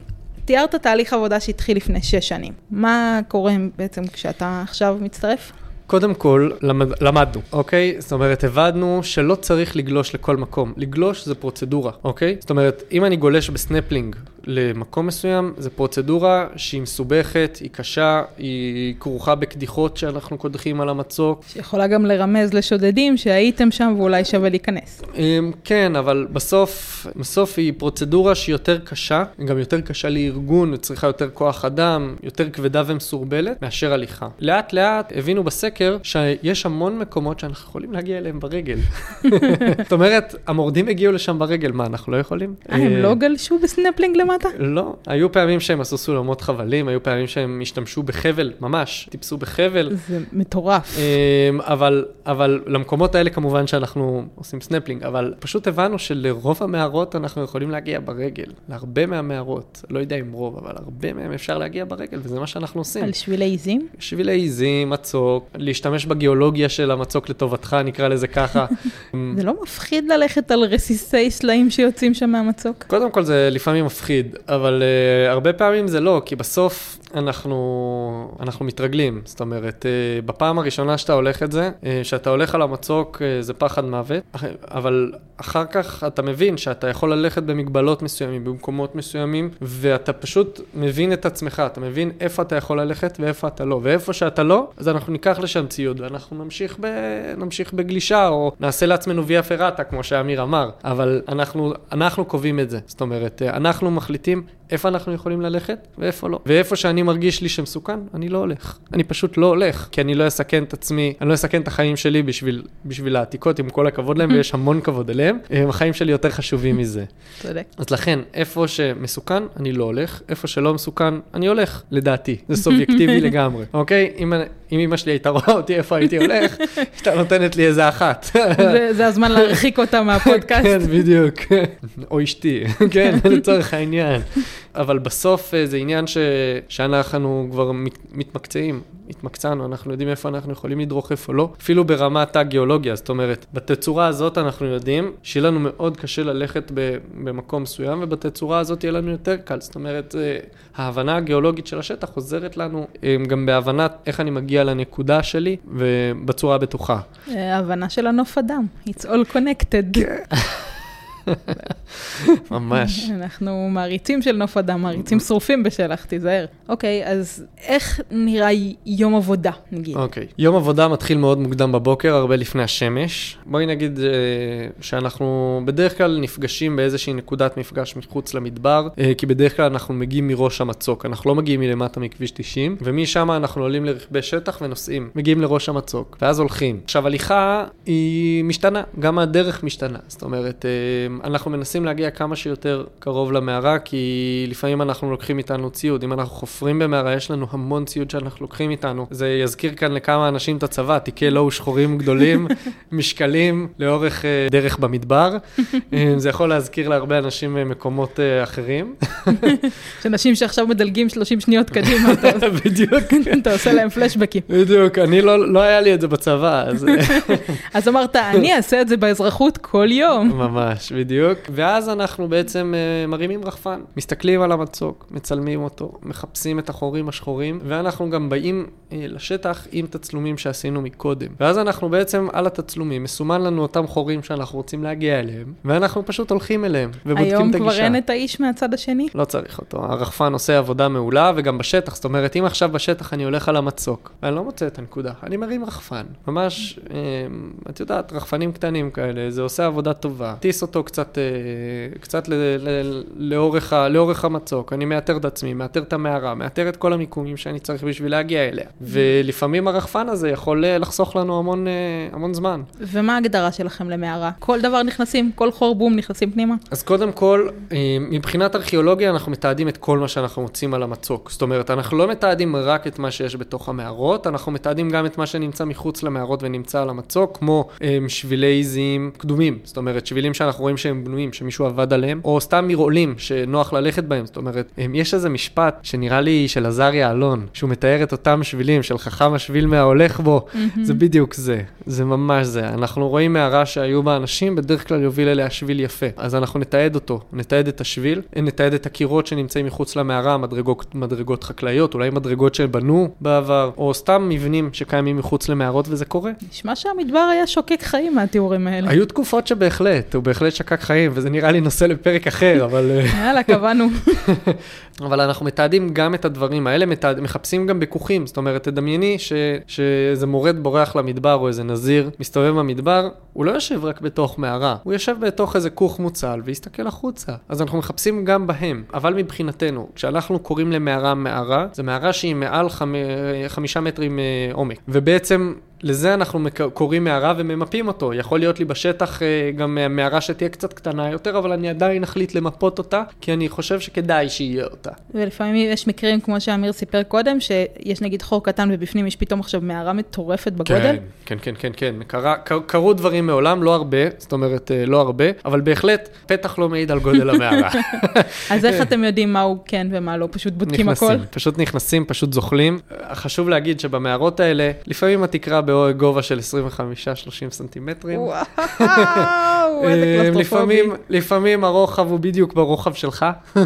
תיארת תהליך עבודה שהתחיל לפני שש שנים. מה קורה בעצם כשאתה עכשיו מצטרף? קודם כל, למד, למדנו, אוקיי? זאת אומרת, הבנו שלא צריך לגלוש לכל מקום. לגלוש זה פרוצדורה, אוקיי? זאת אומרת, אם אני גולש בסנפלינג למקום מסוים, זו פרוצדורה שהיא מסובכת, היא קשה, היא כרוכה בקדיחות שאנחנו קודחים על המצוק. שיכולה גם לרמז לשודדים שהייתם שם ואולי שווה להיכנס. אמ, כן, אבל בסוף, בסוף היא פרוצדורה שהיא יותר קשה, היא גם יותר קשה לארגון, צריכה יותר כוח אדם, יותר כבדה ומסורבלת מאשר הליכה. לאט לאט הבינו בסקר שיש המון מקומות שאנחנו יכולים להגיע אליהם ברגל. זאת אומרת, המורדים הגיעו לשם ברגל, מה, אנחנו לא יכולים? אה, הם לא גלשו בסנפלינג למטה? למטה? לא, היו פעמים שהם עשו סולמות חבלים, היו פעמים שהם השתמשו בחבל, ממש, טיפסו בחבל. זה מטורף. אמ, אבל, אבל למקומות האלה כמובן שאנחנו עושים סנפלינג, אבל פשוט הבנו שלרוב המערות אנחנו יכולים להגיע ברגל, להרבה מהמערות, לא יודע אם רוב, אבל הרבה מהם אפשר להגיע ברגל, וזה מה שאנחנו עושים. על שבילי עיזים? שבילי עיזים, מצוק, להשתמש בגיאולוגיה של המצוק לטובתך, נקרא לזה ככה. זה לא מפחיד ללכת על רסיסי סלעים שיוצאים שם מהמצוק? קודם כל זה לפעמים מפחיד. מפחיד, אבל uh, הרבה פעמים זה לא, כי בסוף אנחנו, אנחנו מתרגלים. זאת אומרת, uh, בפעם הראשונה שאתה הולך את זה, uh, שאתה הולך על המצוק, uh, זה פחד מוות, אבל אחר כך אתה מבין שאתה יכול ללכת במגבלות מסוימים, במקומות מסוימים, ואתה פשוט מבין את עצמך, אתה מבין איפה אתה יכול ללכת ואיפה אתה לא. ואיפה שאתה לא, אז אנחנו ניקח לשם ציוד ואנחנו נמשיך, ב, נמשיך בגלישה, או נעשה לעצמנו ויה פרטה, כמו שאמיר אמר. אבל אנחנו, אנחנו קובעים את זה. זאת אומרת, אנחנו מחליטים איפה אנחנו יכולים ללכת ואיפה לא. ואיפה שאני מרגיש לי שמסוכן, אני לא הולך. אני פשוט לא הולך, כי אני לא אסכן את עצמי, אני לא אסכן את החיים שלי בשביל, בשביל העתיקות, עם כל הכבוד להם, ויש המון כבוד אליהם. החיים שלי יותר חשובים מזה. צודק. אז לכן, איפה שמסוכן, אני לא הולך, איפה שלא מסוכן, אני הולך, לדעתי. זה סובייקטיבי לגמרי, אוקיי? אם, אם אמא שלי הייתה רואה אותי איפה הייתי הולך, הייתה נותנת לי איזה אחת. זה, זה הזמן להרחיק אותה מהפודקאסט. כן, בדיוק. או אשתי, כן, לצורך העניין. אבל בסוף אה, זה עניין ש... שאנחנו כבר מת- מתמקצעים, התמקצענו, אנחנו יודעים איפה אנחנו יכולים לדרוך, איפה לא, אפילו ברמת הגיאולוגיה, זאת אומרת, בתצורה הזאת אנחנו יודעים שיהיה לנו מאוד קשה ללכת ב... במקום מסוים, ובתצורה הזאת יהיה לנו יותר קל, זאת אומרת, אה, ההבנה הגיאולוגית של השטח עוזרת לנו אה, גם בהבנת איך אני מגיע לנקודה שלי, ובצורה הבטוחה. ההבנה של הנוף אדם, it's all connected. ממש. אנחנו מעריצים של נוף אדם, מעריצים שרופים בשלח, תיזהר. אוקיי, אז איך נראה יום עבודה, נגיד? אוקיי. יום עבודה מתחיל מאוד מוקדם בבוקר, הרבה לפני השמש. בואי נגיד אה, שאנחנו בדרך כלל נפגשים באיזושהי נקודת מפגש מחוץ למדבר, אה, כי בדרך כלל אנחנו מגיעים מראש המצוק, אנחנו לא מגיעים מלמטה מכביש 90, ומשם אנחנו עולים לרכבי שטח ונוסעים, מגיעים לראש המצוק, ואז הולכים. עכשיו, הליכה היא משתנה, גם הדרך משתנה. זאת אומרת, אה, אנחנו מנסים להגיע כמה שיותר קרוב למערה, כי לפעמים אנחנו לוקחים איתנו ציוד. אם אנחנו חופרים במערה, יש לנו המון ציוד שאנחנו לוקחים איתנו. זה יזכיר כאן לכמה אנשים את הצבא, תיקי לואו שחורים גדולים, משקלים לאורך אה, דרך במדבר. אה, זה יכול להזכיר להרבה אנשים אה, מקומות אה, אחרים. אנשים שעכשיו מדלגים 30 שניות קדימה, אתה- בדיוק. אתה עושה להם פלשבקים. בדיוק, אני לא, לא היה לי את זה בצבא, אז אז אמרת, אני אעשה את זה באזרחות כל יום. ממש, בדיוק. ואז אנחנו בעצם uh, מרימים רחפן, מסתכלים על המצוק, מצלמים אותו, מחפשים את החורים השחורים, ואנחנו גם באים uh, לשטח עם תצלומים שעשינו מקודם. ואז אנחנו בעצם על התצלומים, מסומן לנו אותם חורים שאנחנו רוצים להגיע אליהם, ואנחנו פשוט הולכים אליהם, ובודקים היום את כבר הגישה. אין את האיש מהצד השני? לא צריך אותו, הרחפן עושה עבודה מעולה וגם בשטח, זאת אומרת אם עכשיו בשטח אני הולך על המצוק ואני לא מוצא את הנקודה, אני מרים רחפן, ממש, אה, את יודעת, רחפנים קטנים כאלה, זה עושה עבודה טובה, טיס אותו קצת, אה, קצת ל, ל, לאורך, ה, לאורך המצוק, אני מאתר את עצמי, מאתר את המערה, מאתר את כל המיקומים שאני צריך בשביל להגיע אליה, ולפעמים הרחפן הזה יכול אה, לחסוך לנו המון, אה, המון זמן. ומה ההגדרה שלכם למערה? כל דבר נכנסים, כל חור בום נכנסים פנימה? אז קודם כל, מבחינת ארכיאולוגיה אנחנו מתעדים את כל מה שאנחנו מוצאים על המצוק. זאת אומרת, אנחנו לא מתעדים רק את מה שיש בתוך המערות, אנחנו מתעדים גם את מה שנמצא מחוץ למערות ונמצא על המצוק, כמו שבילי עזים קדומים. זאת אומרת, שבילים שאנחנו רואים שהם בנויים, שמישהו עבד עליהם, או סתם מרעולים שנוח ללכת בהם. זאת אומרת, יש איזה משפט שנראה לי של עזריה אלון, שהוא מתאר את אותם שבילים של חכם השביל מההולך בו. זה בדיוק זה, זה ממש זה. אנחנו רואים מערה שהיו בה אנשים, בדרך כלל יוביל אליה שביל יפה. אז אנחנו נתעד אותו, נתעד את השביל, נתעד את הקירות שנמצאים מחוץ למערה, מדרגות, מדרגות חקלאיות, אולי מדרגות שבנו בעבר, או סתם מבנים שקיימים מחוץ למערות, וזה קורה. נשמע שהמדבר היה שוקק חיים מהתיאורים האלה. היו תקופות שבהחלט, הוא בהחלט שקק חיים, וזה נראה לי נושא לפרק אחר, אבל... אה, יאללה, קבענו. אבל אנחנו מתעדים גם את הדברים האלה, מתעד... מחפשים גם בכוכים. זאת אומרת, תדמייני ש... שאיזה מורד בורח למדבר או איזה נזיר מסתובב במדבר, הוא לא יושב רק בתוך מערה, הוא יושב בתוך איזה כוך מוצל ויסתכל החוצה. אז אנחנו מחפשים גם בהם. אבל מבחינתנו, כשאנחנו קוראים למערה מערה, זו מערה שהיא מעל חמ... חמישה מטרים אה, עומק. ובעצם... לזה אנחנו קוראים מערה וממפים אותו. יכול להיות לי בשטח אה, גם מערה שתהיה קצת קטנה יותר, אבל אני עדיין אחליט למפות אותה, כי אני חושב שכדאי שיהיה אותה. ולפעמים יש מקרים, כמו שאמיר סיפר קודם, שיש נגיד חור קטן ובפנים יש פתאום עכשיו מערה מטורפת בגודל. כן, כן, כן, כן. קרה, קר, קרו דברים מעולם, לא הרבה, זאת אומרת, אה, לא הרבה, אבל בהחלט, פתח לא מעיד על גודל המערה. אז איך אתם יודעים מהו כן ומה לא? פשוט בודקים הכל? נכנסים, פשוט נכנסים, פשוט זוחלים. אה, חשוב להגיד שבמערות האלה, לפעמים התקרה בגובה של 25-30 סנטימטרים. וואו, אה, איזה קלסטרופובי. לפעמים, הרוחב הוא בדיוק ברוחב שלך.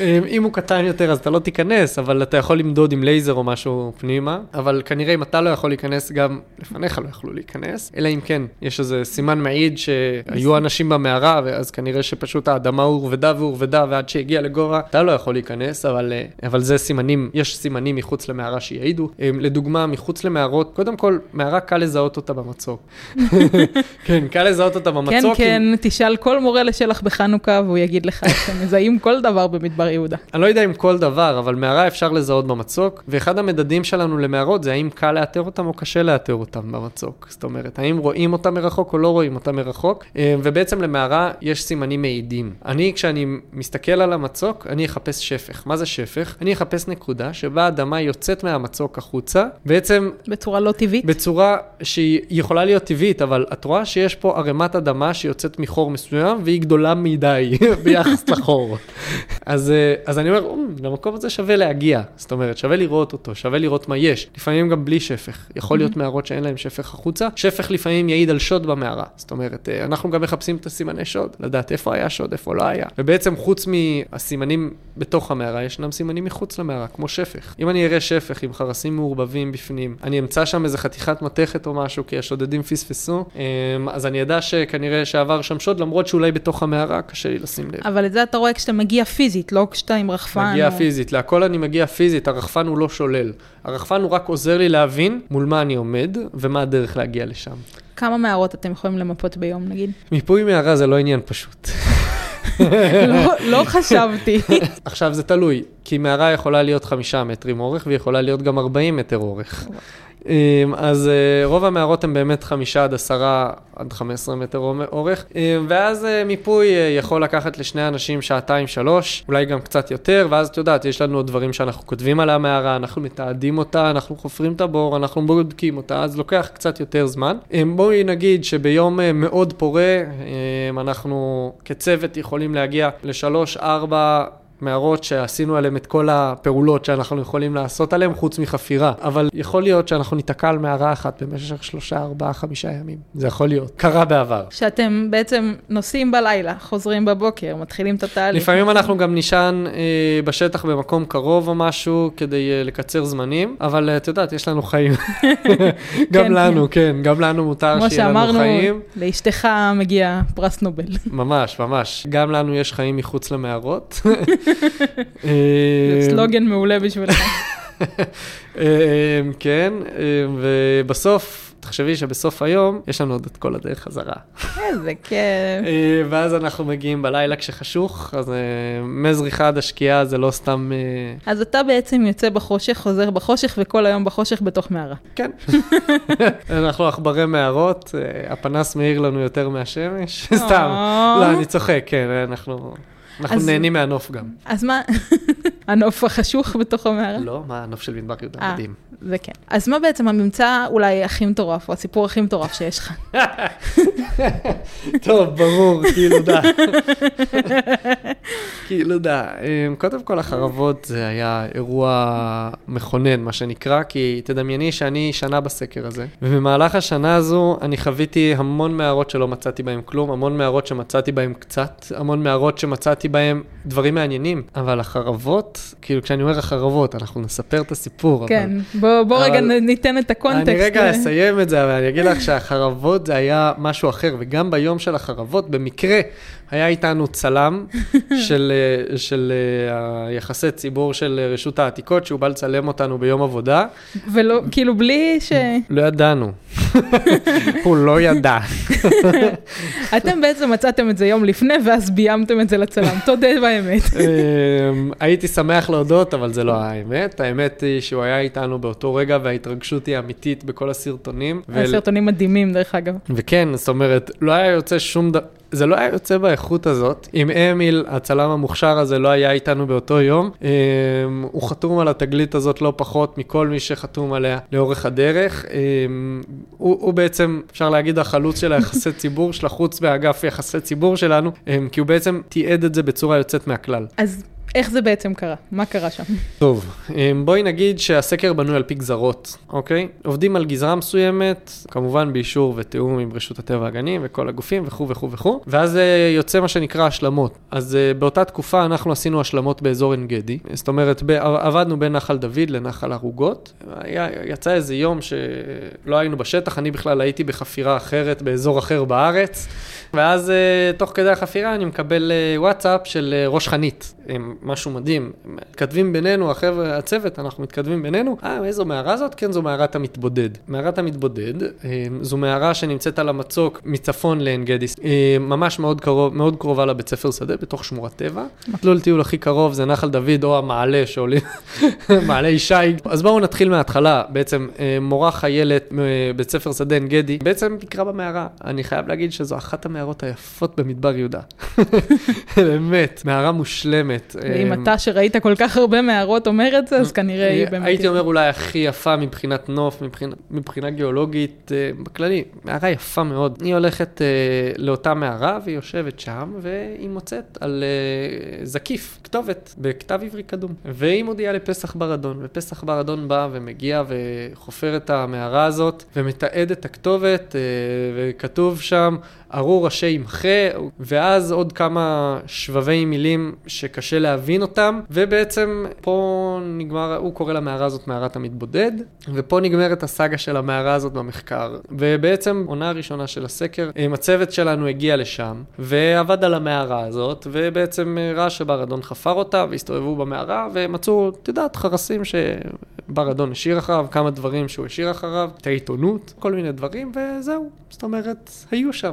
אה, אם הוא קטן יותר אז אתה לא תיכנס, אבל אתה יכול למדוד עם לייזר או משהו פנימה, אבל כנראה אם אתה לא יכול להיכנס, גם לפניך לא יכלו להיכנס, אלא אם כן יש איזה סימן מעיד שהיו אנשים במערה, ואז כנראה שפשוט האדמה הורבדה והורבדה, ועד שהגיע לגובה, אתה לא יכול להיכנס, אבל, אה, אבל זה סימנים, יש סימנים מחוץ למערה שיעידו. אה, לדוגמה, מחוץ למערות, קודם כל, מערה קל לזהות אותה במצוק. כן, קל לזהות אותה כן, במצוק. כן, תשאל כל מורה לשלח בחנוכה והוא יגיד לך שהם מזהים כל דבר במדבר יהודה. אני לא יודע אם כל דבר, אבל מערה אפשר לזהות במצוק, ואחד המדדים שלנו למערות זה האם קל לאתר אותם או קשה לאתר אותם במצוק. זאת אומרת, האם רואים אותם מרחוק או לא רואים אותם מרחוק, אה, ובעצם למערה יש סימנים מעידים. אני, כשאני מסתכל על המצוק, אני אחפש שפך. מה זה שפך? אני אחפש נקודה שבה האדמה יוצאת מהמצוק החוצה, בעצם בצורה לא טבעית? בצורה שהיא יכולה להיות טבעית, אבל את רואה שיש פה ערימת אדמה שיוצאת מחור מסוים, והיא גדולה מדי ביחס לחור. אז, אה, אז אני אומר, "אמ, למקום הזה שווה להגיע. זאת אומרת, שווה לראות אותו, שווה לראות מה יש. לפעמים גם בלי שפך. יכול להיות מערות שאין להם שפך החוצה. שפך לפעמים יעיד על שוד במערה. זאת אומרת, אה, אנחנו גם מחפשים את הסימני שוד, לדעת איפה היה שוד, איפה לא היה. ובעצם חוץ מהסימנים בתוך המערה, ישנם סימנים מחוץ למערה, כמו שפך. אם אני אראה שפך עם חרסים מעורבבים בפנים, אני אמצא שם איזה חתיכת מתכת או משהו, כי השודדים פספסו, אמ, אז אני אדע שכנראה שעבר שם שוד, למרות שאולי בתוך המערה קשה לי לשים לב. אבל את זה אתה רואה כשאתה מגיע פיזית, לא כשאתה עם רחפן. מגיע או- פיזית, להכל אני מגיע פיזית, הרחפן הוא לא שולל. הרחפן הוא רק עוזר לי להבין מול מה אני עומד ומה הדרך להגיע לשם. כמה מערות אתם יכולים למפות ביום, נגיד? מיפוי מערה זה לא עניין פשוט. לא- לא חשבתי. עכשיו זה תלוי, כי מערה יכולה להיות חמישה מטרים אורך והיא יכולה להיות גם 40 מטר אורך. אמ, אז אה, רוב המערות הן באמת חמישה עד עשרה עד 15 מטר אורך, אמ, ואז אה, מיפוי אה, יכול לקחת לשני אנשים שעתיים, שלוש, אולי גם קצת יותר, ואז את יודעת, יש לנו דברים שאנחנו כותבים על המערה, אנחנו מתעדים אותה, אנחנו חופרים את הבור, אנחנו בודקים אותה, אז לוקח קצת יותר זמן. אמ, בואי נגיד שביום מאוד פורה, אנחנו כצוות יכולים להגיע לשלוש, ארבע... מערות שעשינו עליהן את כל הפעולות שאנחנו יכולים לעשות עליהן, חוץ מחפירה. אבל יכול להיות שאנחנו ניתקע על מערה אחת במשך שלושה, ארבעה, חמישה ימים. זה יכול להיות. קרה בעבר. שאתם בעצם נוסעים בלילה, חוזרים בבוקר, מתחילים את התהליך. לפעמים אנחנו גם נישן אה, בשטח במקום קרוב או משהו כדי אה, לקצר זמנים, אבל אה, את יודעת, יש לנו חיים. גם כן, לנו, כן, גם לנו מותר כמו שיהיה לנו שאמרנו, חיים. לאשתך מגיע פרס נובל. ממש, ממש. גם לנו יש חיים מחוץ למערות. זה אה, סלוגן מעולה בשבילך. אה, כן, אה, ובסוף, תחשבי שבסוף היום יש לנו עוד את כל הדרך חזרה. איזה כיף. ואז אנחנו מגיעים בלילה כשחשוך, אז מזריחה עד השקיעה זה לא סתם... אז אתה בעצם יוצא בחושך, חוזר בחושך, וכל היום בחושך בתוך מערה. כן. אנחנו עכברי מערות, אה, הפנס מאיר לנו יותר מהשמש, סתם. לא, אני צוחק, כן, אנחנו... אנחנו אז- נהנים מהנוף גם. אז מה, הנוף החשוך בתוך המערה? לא, מה, הנוף של מדבר יהודה אה. מדהים. זה כן. אז מה בעצם הממצא אולי הכי מטורף, או הסיפור הכי מטורף שיש לך? טוב, ברור, כאילו דה. כאילו דה. אמ, קודם כל, החרבות זה היה אירוע מכונן, מה שנקרא, כי תדמייני שאני שנה בסקר הזה, ובמהלך השנה הזו אני חוויתי המון מערות שלא מצאתי בהם כלום, המון מערות שמצאתי בהם קצת, המון מערות שמצאתי בהם דברים מעניינים, אבל החרבות, כאילו כשאני אומר החרבות, אנחנו נספר את הסיפור, כן, אבל... בוא בוא רגע אבל- נ- ניתן את הקונטקסט. אני רגע אסיים את זה, אבל אני אגיד לך שהחרבות זה היה משהו אחר, וגם ביום של החרבות, במקרה, היה איתנו צלם של, אה, של אה, היחסי ציבור של אה, רשות העתיקות, שהוא בא לצלם אותנו ביום עבודה. ולא, כאילו בלי ש... לא ידענו. הוא לא ידע. אתם בעצם מצאתם את זה יום לפני, ואז ביימתם את זה לצלם. תודה באמת. אמ, הייתי שמח להודות, אבל זה לא האמת. האמת היא שהוא היה איתנו באותו רגע, וההתרגשות היא אמיתית בכל הסרטונים. הסרטונים מדהימים, דרך אגב. וכן, זאת אומרת, לא היה יוצא שום דבר, זה לא היה יוצא באיכות הזאת. אם אמיל, הצלם המוכשר הזה, לא היה איתנו באותו יום, אמ, הוא חתום על התגלית הזאת לא פחות מכל מי שחתום עליה לאורך הדרך. אמ, הוא, הוא בעצם, אפשר להגיד, החלוץ של היחסי ציבור, של החוץ באגף יחסי ציבור שלנו, אמ, כי הוא בעצם תיעד את זה בצורה יוצאת מהכלל. אז איך זה בעצם קרה? מה קרה שם? טוב, אמ, בואי נגיד שהסקר בנוי על פי גזרות, אוקיי? עובדים על גזרה מסוימת, כמובן באישור ותיאום עם רשות הטבע והגנים וכל הגופים וכו' וכו' וכו', ואז אה, יוצא מה שנקרא השלמות. אז אה, באותה תקופה אנחנו עשינו השלמות באזור עין גדי, זאת אומרת, עבדנו בין נחל דוד לנחל ערוגות. יצא איזה יום שלא היינו בשטח, אני בכלל הייתי בחפירה אחרת באזור אחר בארץ, ואז אה, תוך כדי החפירה אני מקבל אה, וואטסאפ של אה, ראש חנית. הם משהו מדהים. מתכתבים בינינו, החבר'ה, הצוות, אנחנו מתכתבים בינינו. אה, איזו מערה זאת? כן, זו מערת המתבודד. מערת המתבודד, זו מערה שנמצאת על המצוק מצפון לעין גדי, אה, ממש מאוד קרוב, מאוד קרובה לבית ספר שדה, בתוך שמורת טבע. מסלול טיול הכי קרוב זה נחל דוד או המעלה שעולים, מעלה ישי. אז בואו נתחיל מההתחלה. בעצם, מורה חיילת מבית ספר שדה עין גדי, בעצם ביקרה במערה. אני חייב להגיד שזו אחת המערות המערות היפות במדבר יהודה. באמת, מערה מושלמת. ואם אמ, אתה שראית כל כך הרבה מערות אומר את זה, אז כנראה היא באמת... הייתי אומר אולי הכי יפה מבחינת נוף, מבחינה, מבחינה גיאולוגית, אה, בכללי, מערה יפה מאוד. היא הולכת אה, לאותה מערה והיא יושבת שם, והיא מוצאת על אה, זקיף, כתובת, בכתב עברי קדום. והיא מודיעה לפסח בר אדון, ופסח בר אדון בא ומגיע וחופר את המערה הזאת, ומתעד את הכתובת, וכתוב שם, ארור ראשי ימחה, ואז עוד כמה שבבי מילים שקשה להבין אותם, ובעצם פה נגמר, הוא קורא למערה הזאת מערת המתבודד, ופה נגמרת הסאגה של המערה הזאת במחקר. ובעצם עונה הראשונה של הסקר, אה, הצוות שלנו הגיע לשם, ועבד על המערה הזאת, ובעצם אה, ראה שבר אדון חפר אותה, והסתובבו במערה, ומצאו, את יודעת, חרסים שבר אדון השאיר אחריו, כמה דברים שהוא השאיר אחריו, את העיתונות, כל מיני דברים, וזהו. זאת אומרת, היו שם.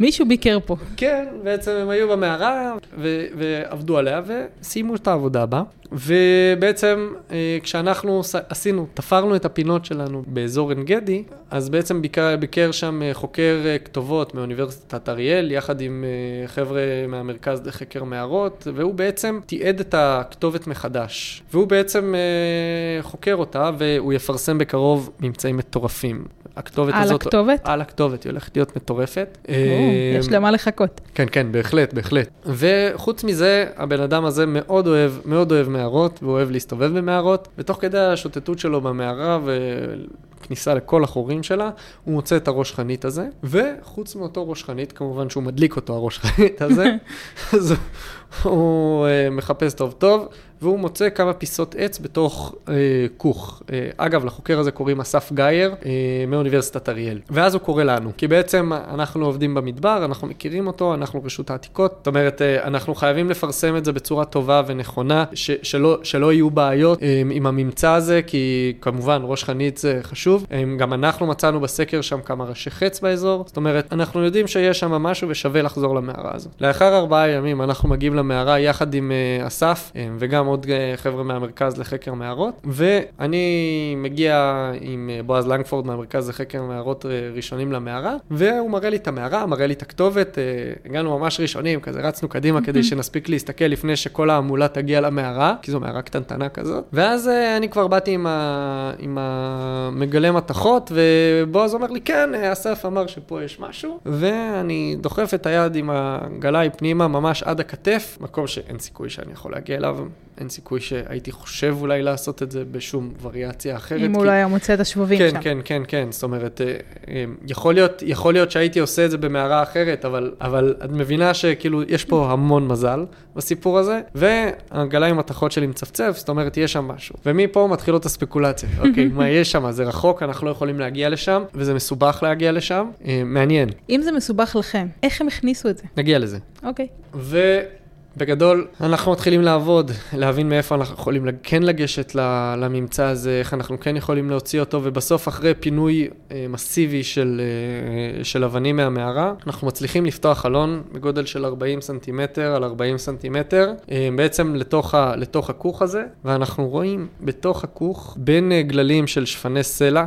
מישהו ביקר פה. כן, בעצם הם היו במערה ו- ועבדו עליה וסיימו את העבודה בה. ובעצם אה, כשאנחנו עשינו, תפרנו את הפינות שלנו באזור עין גדי, אז בעצם ביקר, ביקר שם אה, חוקר אה, כתובות מאוניברסיטת אריאל, יחד עם חבר'ה מהמרכז לחקר מערות, והוא בעצם תיעד את הכתובת מחדש. והוא בעצם חוקר אותה, והוא יפרסם בקרוב ממצאים מטורפים. הכתובת על הזאת... הכתובת? על הכתובת, היא הולכת להיות מטורפת. או, יש למה לחכות. כן, כן, בהחלט, בהחלט. וחוץ מזה, הבן אדם הזה מאוד אוהב, מאוד אוהב מערות, והוא אוהב להסתובב במערות, ותוך כדי השוטטות שלו במערה וכניסה לכל החורים שלה, הוא מוצא את הראש חנית הזה, וחוץ מאותו ראש חנית, כמובן שהוא מדליק אותו, הראש חנית הזה, אז הוא uh, מחפש טוב טוב, והוא מוצא כמה פיסות עץ בתוך uh, כוך. Uh, אגב, לחוקר הזה קוראים אסף גייר, uh, מאוניברסיטת אריאל. ואז הוא קורא לנו, כי בעצם אנחנו עובדים במדבר, אנחנו מכירים אותו, אנחנו רשות העתיקות, זאת אומרת, uh, אנחנו חייבים לפרסם את זה בצורה טובה ונכונה, ש- שלא, שלא יהיו בעיות um, עם הממצא הזה, כי כמובן, ראש חנית זה חשוב. Um, גם אנחנו מצאנו בסקר שם כמה ראשי חץ באזור, זאת אומרת, אנחנו יודעים שיש שם משהו ושווה לחזור למערה הזו. לאחר ארבעה ימים אנחנו מגיעים למערה יחד עם uh, אסף, um, וגם עוד uh, חבר'ה מהמרכז לחקר מערות, ואני מגיע עם uh, בועז לנגפורד מהמרכז לחקר מערות uh, ראשונים למערה, והוא מראה לי את המערה, מראה לי את הכתובת, הגענו ממש ראשונים, כזה רצנו קדימה כדי שנספיק להסתכל לפני שכל ההמולה תגיע למערה, כי זו מערה קטנטנה כזאת, ואז אני כבר באתי עם, ה... עם המגלה מתכות, ובועז אומר לי, כן, אסף אמר שפה יש משהו, ואני דוחף את היד עם הגלאי פנימה ממש עד הכתף, מקום שאין סיכוי שאני יכול להגיע אליו, אין סיכוי שהייתי חושב אולי לעשות את זה בשום וריאציה אחרת. אם הוא לא היה מוצא את השבבים כן, שם. כן, כן, כן, זאת אומרת, אה, אה, יכול להיות, יכול להיות שהייתי עושה את זה במערה אחרת, אבל, אבל את מבינה שכאילו יש פה המון מזל בסיפור הזה, והגלאי עם התחות שלי מצפצף, זאת אומרת, יש שם משהו. ומפה מתחילות הספקולציה, אוקיי, מה יש שם? זה רחוק, אנחנו לא יכולים להגיע לשם, וזה מסובך להגיע לשם, אה, מעניין, אם זה מסובך לכם, איך הם הכניסו את זה? נגיע לזה. אוקיי. ובגדול, אנחנו מתחילים לעבוד, להבין מאיפה אנחנו יכולים כן לגשת לממצא הזה, איך אנחנו כן יכולים להוציא אותו, ובסוף, אחרי פינוי אה, מסיבי של, אה, של אבנים מהמערה, אנחנו מצליחים לפתוח חלון בגודל של 40 סנטימטר על 40 סנטימטר, אה, בעצם לתוך, ה, לתוך הכוך הזה, ואנחנו רואים בתוך הכוך, בין גללים של שפני סלע,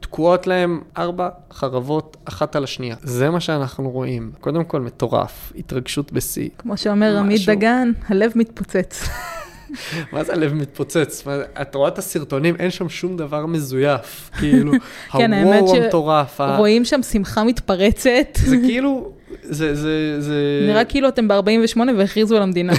תקועות להם ארבע חרבות אחת על השנייה. זה מה שאנחנו רואים. קודם כל, מטורף, התרגשות בשיא. כמו שאומר עמית משהו. דגן, הלב מתפוצץ. מה זה הלב מתפוצץ? את רואה את הסרטונים, אין שם שום דבר מזויף. כאילו, כן, הוואו המטורף. רואים שם שמחה מתפרצת. זה כאילו, זה, זה, זה... נראה כאילו אתם ב-48 והכריזו על המדינה.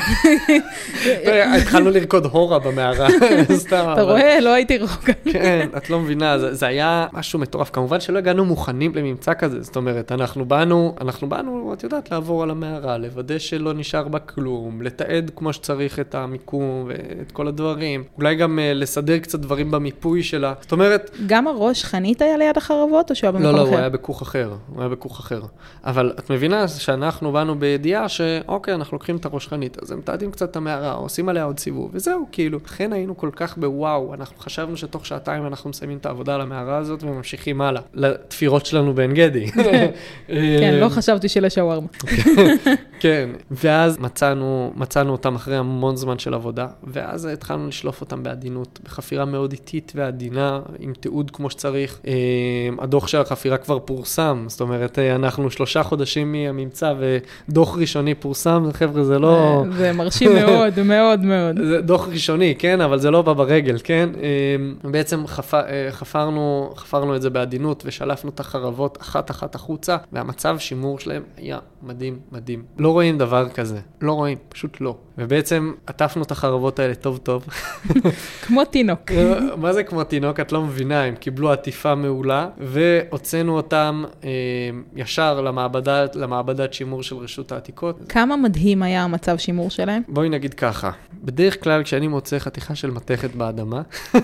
אה, התחלנו לרקוד הורה במערה, סתם. אתה רואה? לא הייתי רחוקה. כן, את לא מבינה, זה, זה היה משהו מטורף. כמובן שלא הגענו מוכנים לממצא כזה, זאת אומרת, אנחנו באנו, אנחנו באנו, את יודעת, לעבור על המערה, לוודא שלא נשאר בה כלום, לתעד כמו שצריך את המיקום ואת כל הדברים, אולי גם uh, לסדר קצת דברים במיפוי שלה. זאת אומרת, גם הראש חנית היה ליד החרבות או שהוא היה לא, במקום לא, אחר? הוא היה בכוך אחר, הוא היה בכוך אחר. אבל את מבינה שאנחנו באנו בידיעה שאוקיי, אנחנו לוקחים את הראש חנית, אז הם מתעדים קצת את המערה, עושים עליה עוד סיבוב, וזהו, כאילו. לכן היינו כל כך בוואו, אנחנו חשבנו שתוך שעתיים אנחנו מסיימים את העבודה על המערה הזאת וממשיכים הלאה, לתפירות שלנו בעין גדי. כן, לא חשבתי שלשווארמה. כן, ואז מצאנו, מצאנו אותם אחרי המון זמן של עבודה, ואז התחלנו לשלוף אותם בעדינות, בחפירה מאוד איטית ועדינה, עם תיעוד כמו שצריך. אה, הדוח של החפירה כבר פורסם, זאת אומרת, אה, אנחנו שלושה חודשים מהממצא ודוח ראשוני פורסם, חבר'ה, זה לא... זה מרשים מאוד, מאוד מאוד. זה דוח ראשוני, כן, אבל זה לא בא ברגל, כן? אה, בעצם חפ... אה, חפרנו, חפרנו את זה בעדינות ושלפנו את החרבות אחת-אחת החוצה, והמצב שימור שלהם היה מדהים, מדהים. לא רואים דבר כזה, לא רואים, פשוט לא. ובעצם עטפנו את החרבות האלה טוב-טוב. כמו תינוק. מה זה כמו תינוק? את לא מבינה, הם קיבלו עטיפה מעולה, והוצאנו אותם אה, ישר למעבדה, למעבדת שימור של רשות העתיקות. כמה מדהים היה המצב שימור שלהם? בואי נגיד ככה, בדרך כלל כשאני מוצא חתיכה של מתכת באדמה,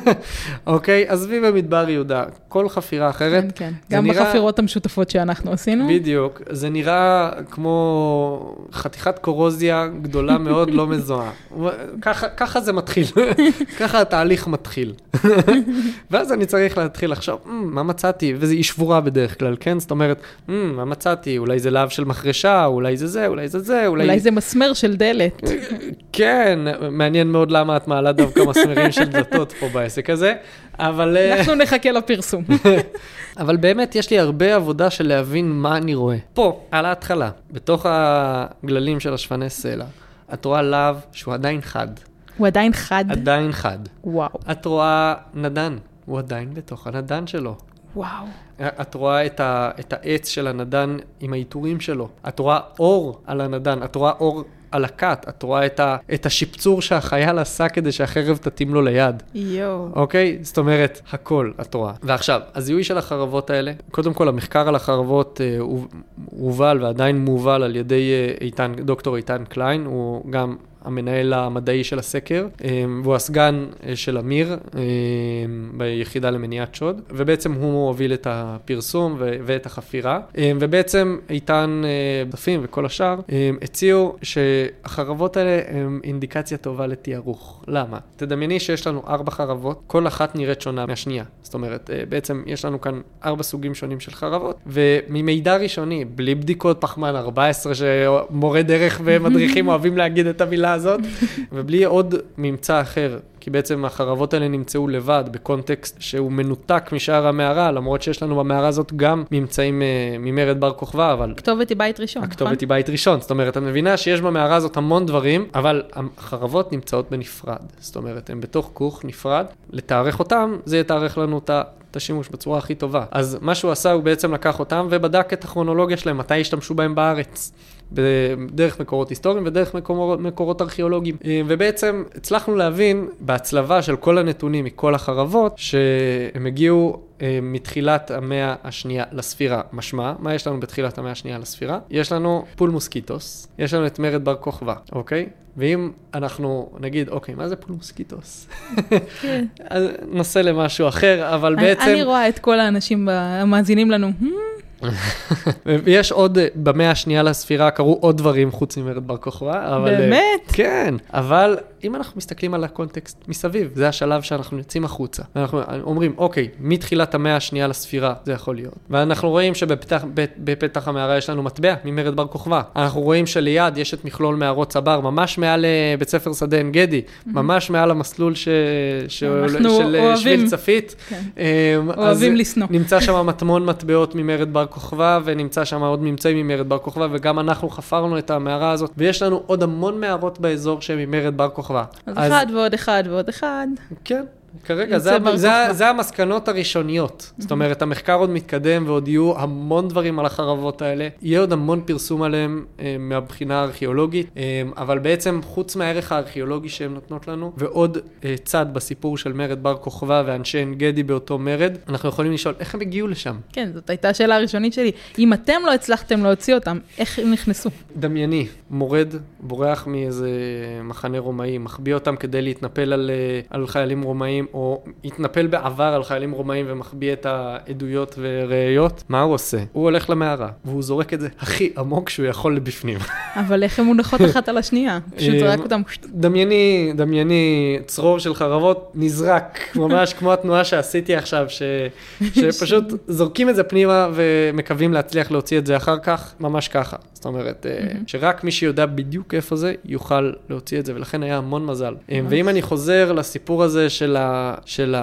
אוקיי, עזבי במדבר יהודה, כל חפירה אחרת, כן, כן. גם נראה... בחפירות המשותפות שאנחנו עשינו. בדיוק, זה נראה כמו חתיכת קורוזיה גדולה מאוד, לא מזוהה. ככה, ככה זה מתחיל, ככה התהליך מתחיל. ואז אני צריך להתחיל לחשוב, mm, מה מצאתי? וזו שבורה בדרך כלל, כן? זאת אומרת, mm, מה מצאתי? אולי זה להב של מחרשה, אולי זה זה, אולי זה זה, אולי... אולי זה מסמר של דלת. כן, מעניין מאוד למה את מעלה דווקא מסמרים של דלתות פה בעסק הזה, אבל... אנחנו נחכה לפרסום. אבל באמת יש לי הרבה עבודה של להבין מה אני רואה. פה, על ההתחלה, בתוך הגללים של השפני סלע, את רואה להב שהוא עדיין חד. הוא עדיין חד? עדיין חד. וואו. את רואה נדן, הוא עדיין בתוך הנדן שלו. וואו. את רואה את, ה, את העץ של הנדן עם העיטורים שלו. את רואה אור על הנדן, את רואה אור על הכת, את רואה את, ה, את השיפצור שהחייל עשה כדי שהחרב תתאים לו ליד. יואו. אוקיי? זאת אומרת, הכל את רואה. ועכשיו, הזיהוי של החרבות האלה, קודם כל המחקר על החרבות אה, הובל ועדיין מובל על ידי אה, איתן, דוקטור איתן קליין, הוא גם המנהל המדעי של הסקר, אמ, והוא הסגן אה, של אמיר אמ, ביחידה למניעת שוד, ובעצם הוא הוביל את הפרסום ואת החפירה, ובעצם איתן דפים וכל השאר הציעו שהחרבות האלה הן אינדיקציה טובה לתיארוך. למה? תדמייני שיש לנו ארבע חרבות, כל אחת נראית שונה מהשנייה. זאת אומרת, אה, בעצם יש לנו כאן ארבע סוגים שונים של חרבות, וממידע ראשוני, בלי בדיקות פחמן 14, שמורה דרך ומדריכים אוהבים להגיד את המילה הזאת, ובלי עוד ממצא אחר כי בעצם החרבות האלה נמצאו לבד, בקונטקסט שהוא מנותק משאר המערה, למרות שיש לנו במערה הזאת גם ממצאים uh, ממרד בר כוכבא, אבל... הכתובת היא בית ראשון, נכון? הכתובת היא בית ראשון, זאת אומרת, את מבינה שיש במערה הזאת המון דברים, אבל החרבות נמצאות בנפרד. זאת אומרת, הן בתוך כוך נפרד, לתארך אותם, זה יתארך לנו את ה... את השימוש בצורה הכי טובה. אז מה שהוא עשה, הוא בעצם לקח אותם ובדק את הכרונולוגיה שלהם, מתי השתמשו בהם בארץ. דרך מקורות היסטוריים ודרך מקורות, מקורות ארכיאולוגיים. אה, ובעצם הצלחנו להבין בהצלבה של כל הנתונים מכל החרבות, שהם הגיעו אה, מתחילת המאה השנייה לספירה. משמע, מה יש לנו בתחילת המאה השנייה לספירה? יש לנו פולמוס קיטוס, יש לנו את מרד בר כוכבא, אוקיי? ואם אנחנו נגיד, אוקיי, מה זה פולמוס קיטוס? כן. נושא למשהו אחר, אבל בעצם... אני רואה את כל האנשים המאזינים לנו. ויש עוד, במאה השנייה לספירה קרו עוד דברים חוץ ממרד בר כוכבא, אבל... באמת? כן, אבל אם אנחנו מסתכלים על הקונטקסט מסביב, זה השלב שאנחנו יוצאים החוצה. ואנחנו אומרים, אוקיי, מתחילת המאה השנייה לספירה זה יכול להיות. ואנחנו רואים שבפתח המערה יש לנו מטבע ממרד בר כוכבא. אנחנו רואים שליד יש את מכלול מערות צבר, ממש מעל אה, בית ספר שדה עין גדי, ממש מעל המסלול ש... ש... של אה, שביל צפית. כן. אמ, אוהבים לשנוא. נמצא שם מטמון מטבעות ממרד בר כוכבא, ונמצא שם עוד ממצאים ממרד בר כוכבא, וגם אנחנו חפרנו את המערה הזאת, ויש לנו עוד המון מערות באזור שהן ממרד בר כוכבא. אז, אז אחד ועוד אחד ועוד אחד. כן. כרגע, זה, זה, זה המסקנות הראשוניות. זאת אומרת, המחקר עוד מתקדם ועוד יהיו המון דברים על החרבות האלה. יהיה עוד המון פרסום עליהם אה, מהבחינה הארכיאולוגית, אה, אבל בעצם חוץ מהערך הארכיאולוגי שהן נותנות לנו, ועוד אה, צד בסיפור של מרד בר כוכבא ואנשי עין גדי באותו מרד, אנחנו יכולים לשאול איך הם הגיעו לשם. כן, זאת הייתה השאלה הראשונית שלי. אם אתם לא הצלחתם להוציא אותם, איך הם נכנסו? דמייני, מורד, בורח מאיזה מחנה רומאי, מחביא אותם כדי להתנפל על, אה, על חיילים רומאים. או התנפל בעבר על חיילים רומאים ומחביא את העדויות וראיות, מה הוא עושה? הוא הולך למערה, והוא זורק את זה הכי עמוק שהוא יכול לבפנים. אבל איך הן מונחות אחת על השנייה? פשוט אה, זרק אותם. דמייני, דמייני צרור של חרבות נזרק, ממש כמו התנועה שעשיתי עכשיו, ש, שפשוט זורקים את זה פנימה ומקווים להצליח להוציא את זה אחר כך, ממש ככה. זאת אומרת, אה, שרק מי שיודע בדיוק איפה זה, יוכל להוציא את זה, ולכן היה המון מזל. אה, ואם אני חוזר לסיפור הזה של, ה, של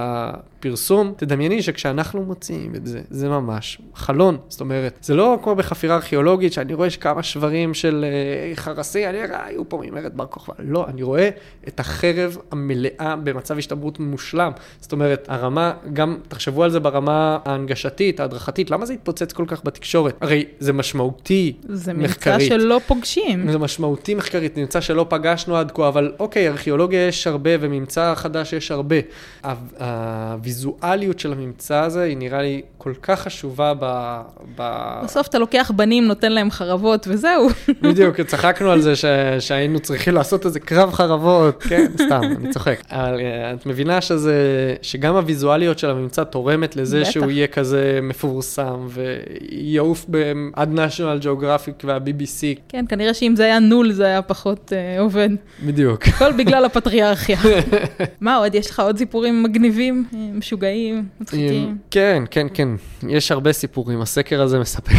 הפרסום, תדמייני שכשאנחנו מוציאים את זה, זה ממש חלון. זאת אומרת, זה לא כמו בחפירה ארכיאולוגית, שאני רואה כמה שברים של אה, חרסי, אני רואה, היו פה ממרד בר כוכבא. לא, אני רואה את החרב המלאה במצב השתברות מושלם. זאת אומרת, הרמה, גם, תחשבו על זה ברמה ההנגשתית, ההדרכתית, למה זה התפוצץ כל כך בתקשורת? הרי זה משמעותי זה ממצא מחקרית. שלא פוגשים. זה משמעותי מחקרית, נמצא שלא פגשנו עד כה, אבל אוקיי, ארכיאולוגיה יש הרבה וממצא חדש יש הרבה. הוויזואליות של הממצא הזה היא נראה לי כל כך חשובה ב... ב... בסוף אתה לוקח בנים, נותן להם חרבות, וזהו. בדיוק, צחקנו על זה ש... שהיינו צריכים לעשות איזה קרב חרבות, כן, סתם, אני צוחק. אבל אה, את מבינה שזה, שגם הוויזואליות של הממצא תורמת לזה בטח. שהוא יהיה כזה מפורסם, ויעוף ב- עד national geographic וה-BBC, כן, כנראה שאם זה היה נול, זה היה פחות אה, עובד. בדיוק. הכל בגלל הפטריארכיה. מה עוד? יש לך עוד סיפורים מגניבים, אה, משוגעים, מצחיקים? כן, כן, כן, יש הרבה סיפורים, הסקר הזה מספק,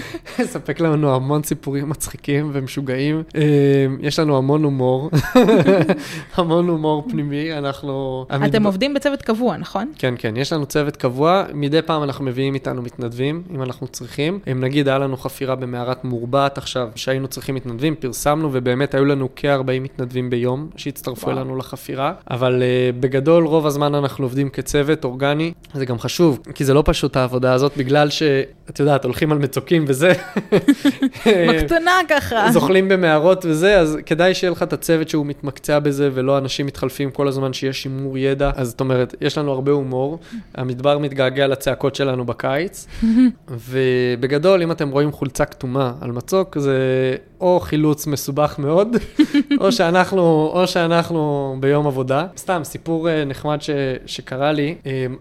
מספק לנו המון סיפורים מצחיקים ומשוגעים. אה, יש לנו המון הומור, המון הומור פנימי, אנחנו... אתם עובדים בצוות קבוע, נכון? כן, כן, יש לנו צוות קבוע, מדי פעם אנחנו מביאים איתנו מתנדבים, אם אנחנו צריכים. אם נגיד היה לנו חפירה במערת מורבעת עכשיו, שהיינו צריכים מתנדבים, פרסמנו, ובאמת היו לנו כ-40 מתנדבים ביום שהצטרפו. אלינו לחפירה, אבל uh, בגדול רוב הזמן אנחנו עובדים כצוות אורגני, זה גם חשוב, כי זה לא פשוט העבודה הזאת, בגלל שאת יודעת, הולכים על מצוקים וזה. בקטנה ככה. זוחלים במערות וזה, אז כדאי שיהיה לך את הצוות שהוא מתמקצע בזה, ולא אנשים מתחלפים כל הזמן שיש שימור ידע. אז זאת אומרת, יש לנו הרבה הומור, המדבר מתגעגע לצעקות שלנו בקיץ, ובגדול, אם אתם רואים חולצה כתומה על מצוק, זה או חילוץ מסובך מאוד, או שאנחנו, או שאנחנו ביום עבודה. סתם, סיפור אה, נחמד ש, שקרה לי,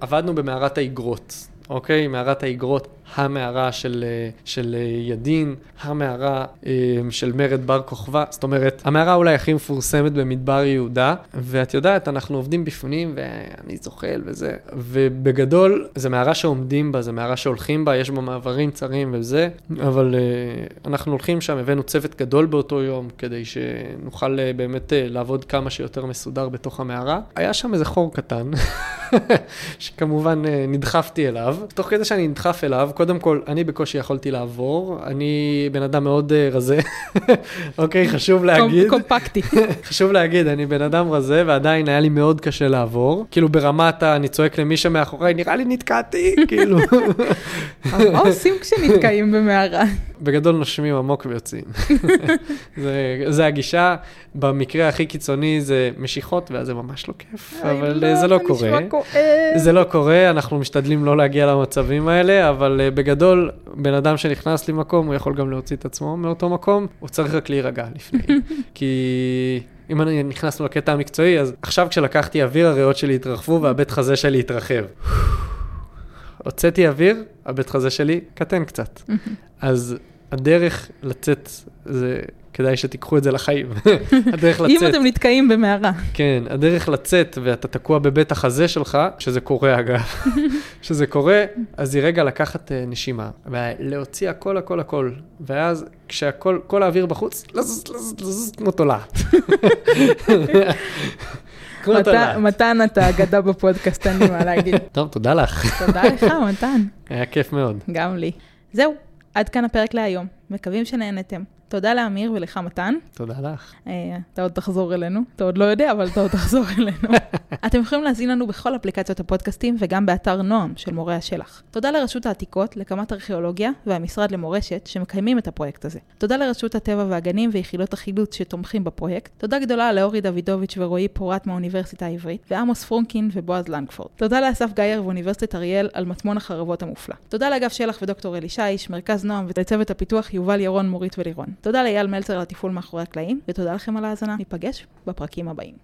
עבדנו במערת האיגרות. אוקיי? מערת האיגרות, המערה של, אה, של אה, ידין, המערה אה, של מרד בר כוכבא. זאת אומרת, המערה אולי הכי מפורסמת במדבר יהודה, ואת יודעת, אנחנו עובדים בפנים ואני זוחל וזה, ובגדול, זו מערה שעומדים בה, זו מערה שהולכים בה, יש בה מעברים צרים וזה, אבל אנחנו הולכים שם, הבאנו צוות גדול באותו יום, כדי שנוכל באמת לעבוד כמה שיותר מסודר בתוך המערה. היה שם איזה חור קטן. שכמובן נדחפתי אליו. תוך כדי שאני נדחף אליו, קודם כל, אני בקושי יכולתי לעבור, אני בן אדם מאוד אה, רזה, אוקיי, חשוב להגיד. קומ- קומפקטי. חשוב להגיד, אני בן אדם רזה, ועדיין היה לי מאוד קשה לעבור. כאילו ברמת ה... אני צועק למי שמאחוריי, נראה לי נתקעתי, כאילו. מה עושים כשנתקעים במערה? בגדול נושמים עמוק ויוצאים. זה, זה הגישה, במקרה הכי קיצוני זה משיכות, ואז זה ממש לא כיף, אבל אה, זה לא קורה. זה לא קורה, אנחנו משתדלים לא להגיע למצבים האלה, אבל בגדול, בן אדם שנכנס למקום, הוא יכול גם להוציא את עצמו מאותו מקום, הוא צריך רק להירגע לפני. כי אם אני נכנסנו לקטע המקצועי, אז עכשיו כשלקחתי אוויר, הריאות שלי התרחבו והבית חזה שלי התרחב. הוצאתי אוויר, הבית חזה שלי קטן קצת. אז הדרך לצאת, זה כדאי שתיקחו את זה לחיים. הדרך אם לצאת. אתם נתקעים במערה. כן, הדרך לצאת ואתה תקוע בבית החזה שלך, שזה קורה אגב, שזה קורה, אז היא רגע לקחת אה, נשימה, ולהוציא הכל הכל הכל, ואז כשהכל, כל האוויר בחוץ, לזוז, לזוז, לזוז כמו תולעת. מתן, אתה אגדה בפודקאסט, אין לי מה להגיד. טוב, תודה לך, תודה לך, מתן. היה כיף מאוד. גם לי. זהו, עד כאן הפרק להיום. מקווים שנהנתם. תודה לאמיר ולך מתן. תודה לך. אה, אתה עוד תחזור אלינו. אתה עוד לא יודע, אבל אתה עוד תחזור אלינו. אתם יכולים להזין לנו בכל אפליקציות הפודקאסטים וגם באתר נועם של מורי השלח. תודה לרשות העתיקות, לקמ"ט ארכיאולוגיה והמשרד למורשת שמקיימים את הפרויקט הזה. תודה לרשות הטבע והגנים ויחידות החילוץ שתומכים בפרויקט. תודה גדולה לאורי דוידוביץ' ורועי פורט מהאוניברסיטה העברית, ועמוס פרונקין ובועז לנגפורד. תודה לאסף גייר ואוניברסיטת אריאל על מטמון החרבות המופלא. תודה לאגף שלח ודוקטור אלי שיש, מרכז נועם ולצוות הפיתוח יובל ירון, מורית ולירון. תודה לאייל מלצר על התפעול מאחורי הקלעים, ותודה לכם על ההאזנה. ניפגש בפרקים הבאים.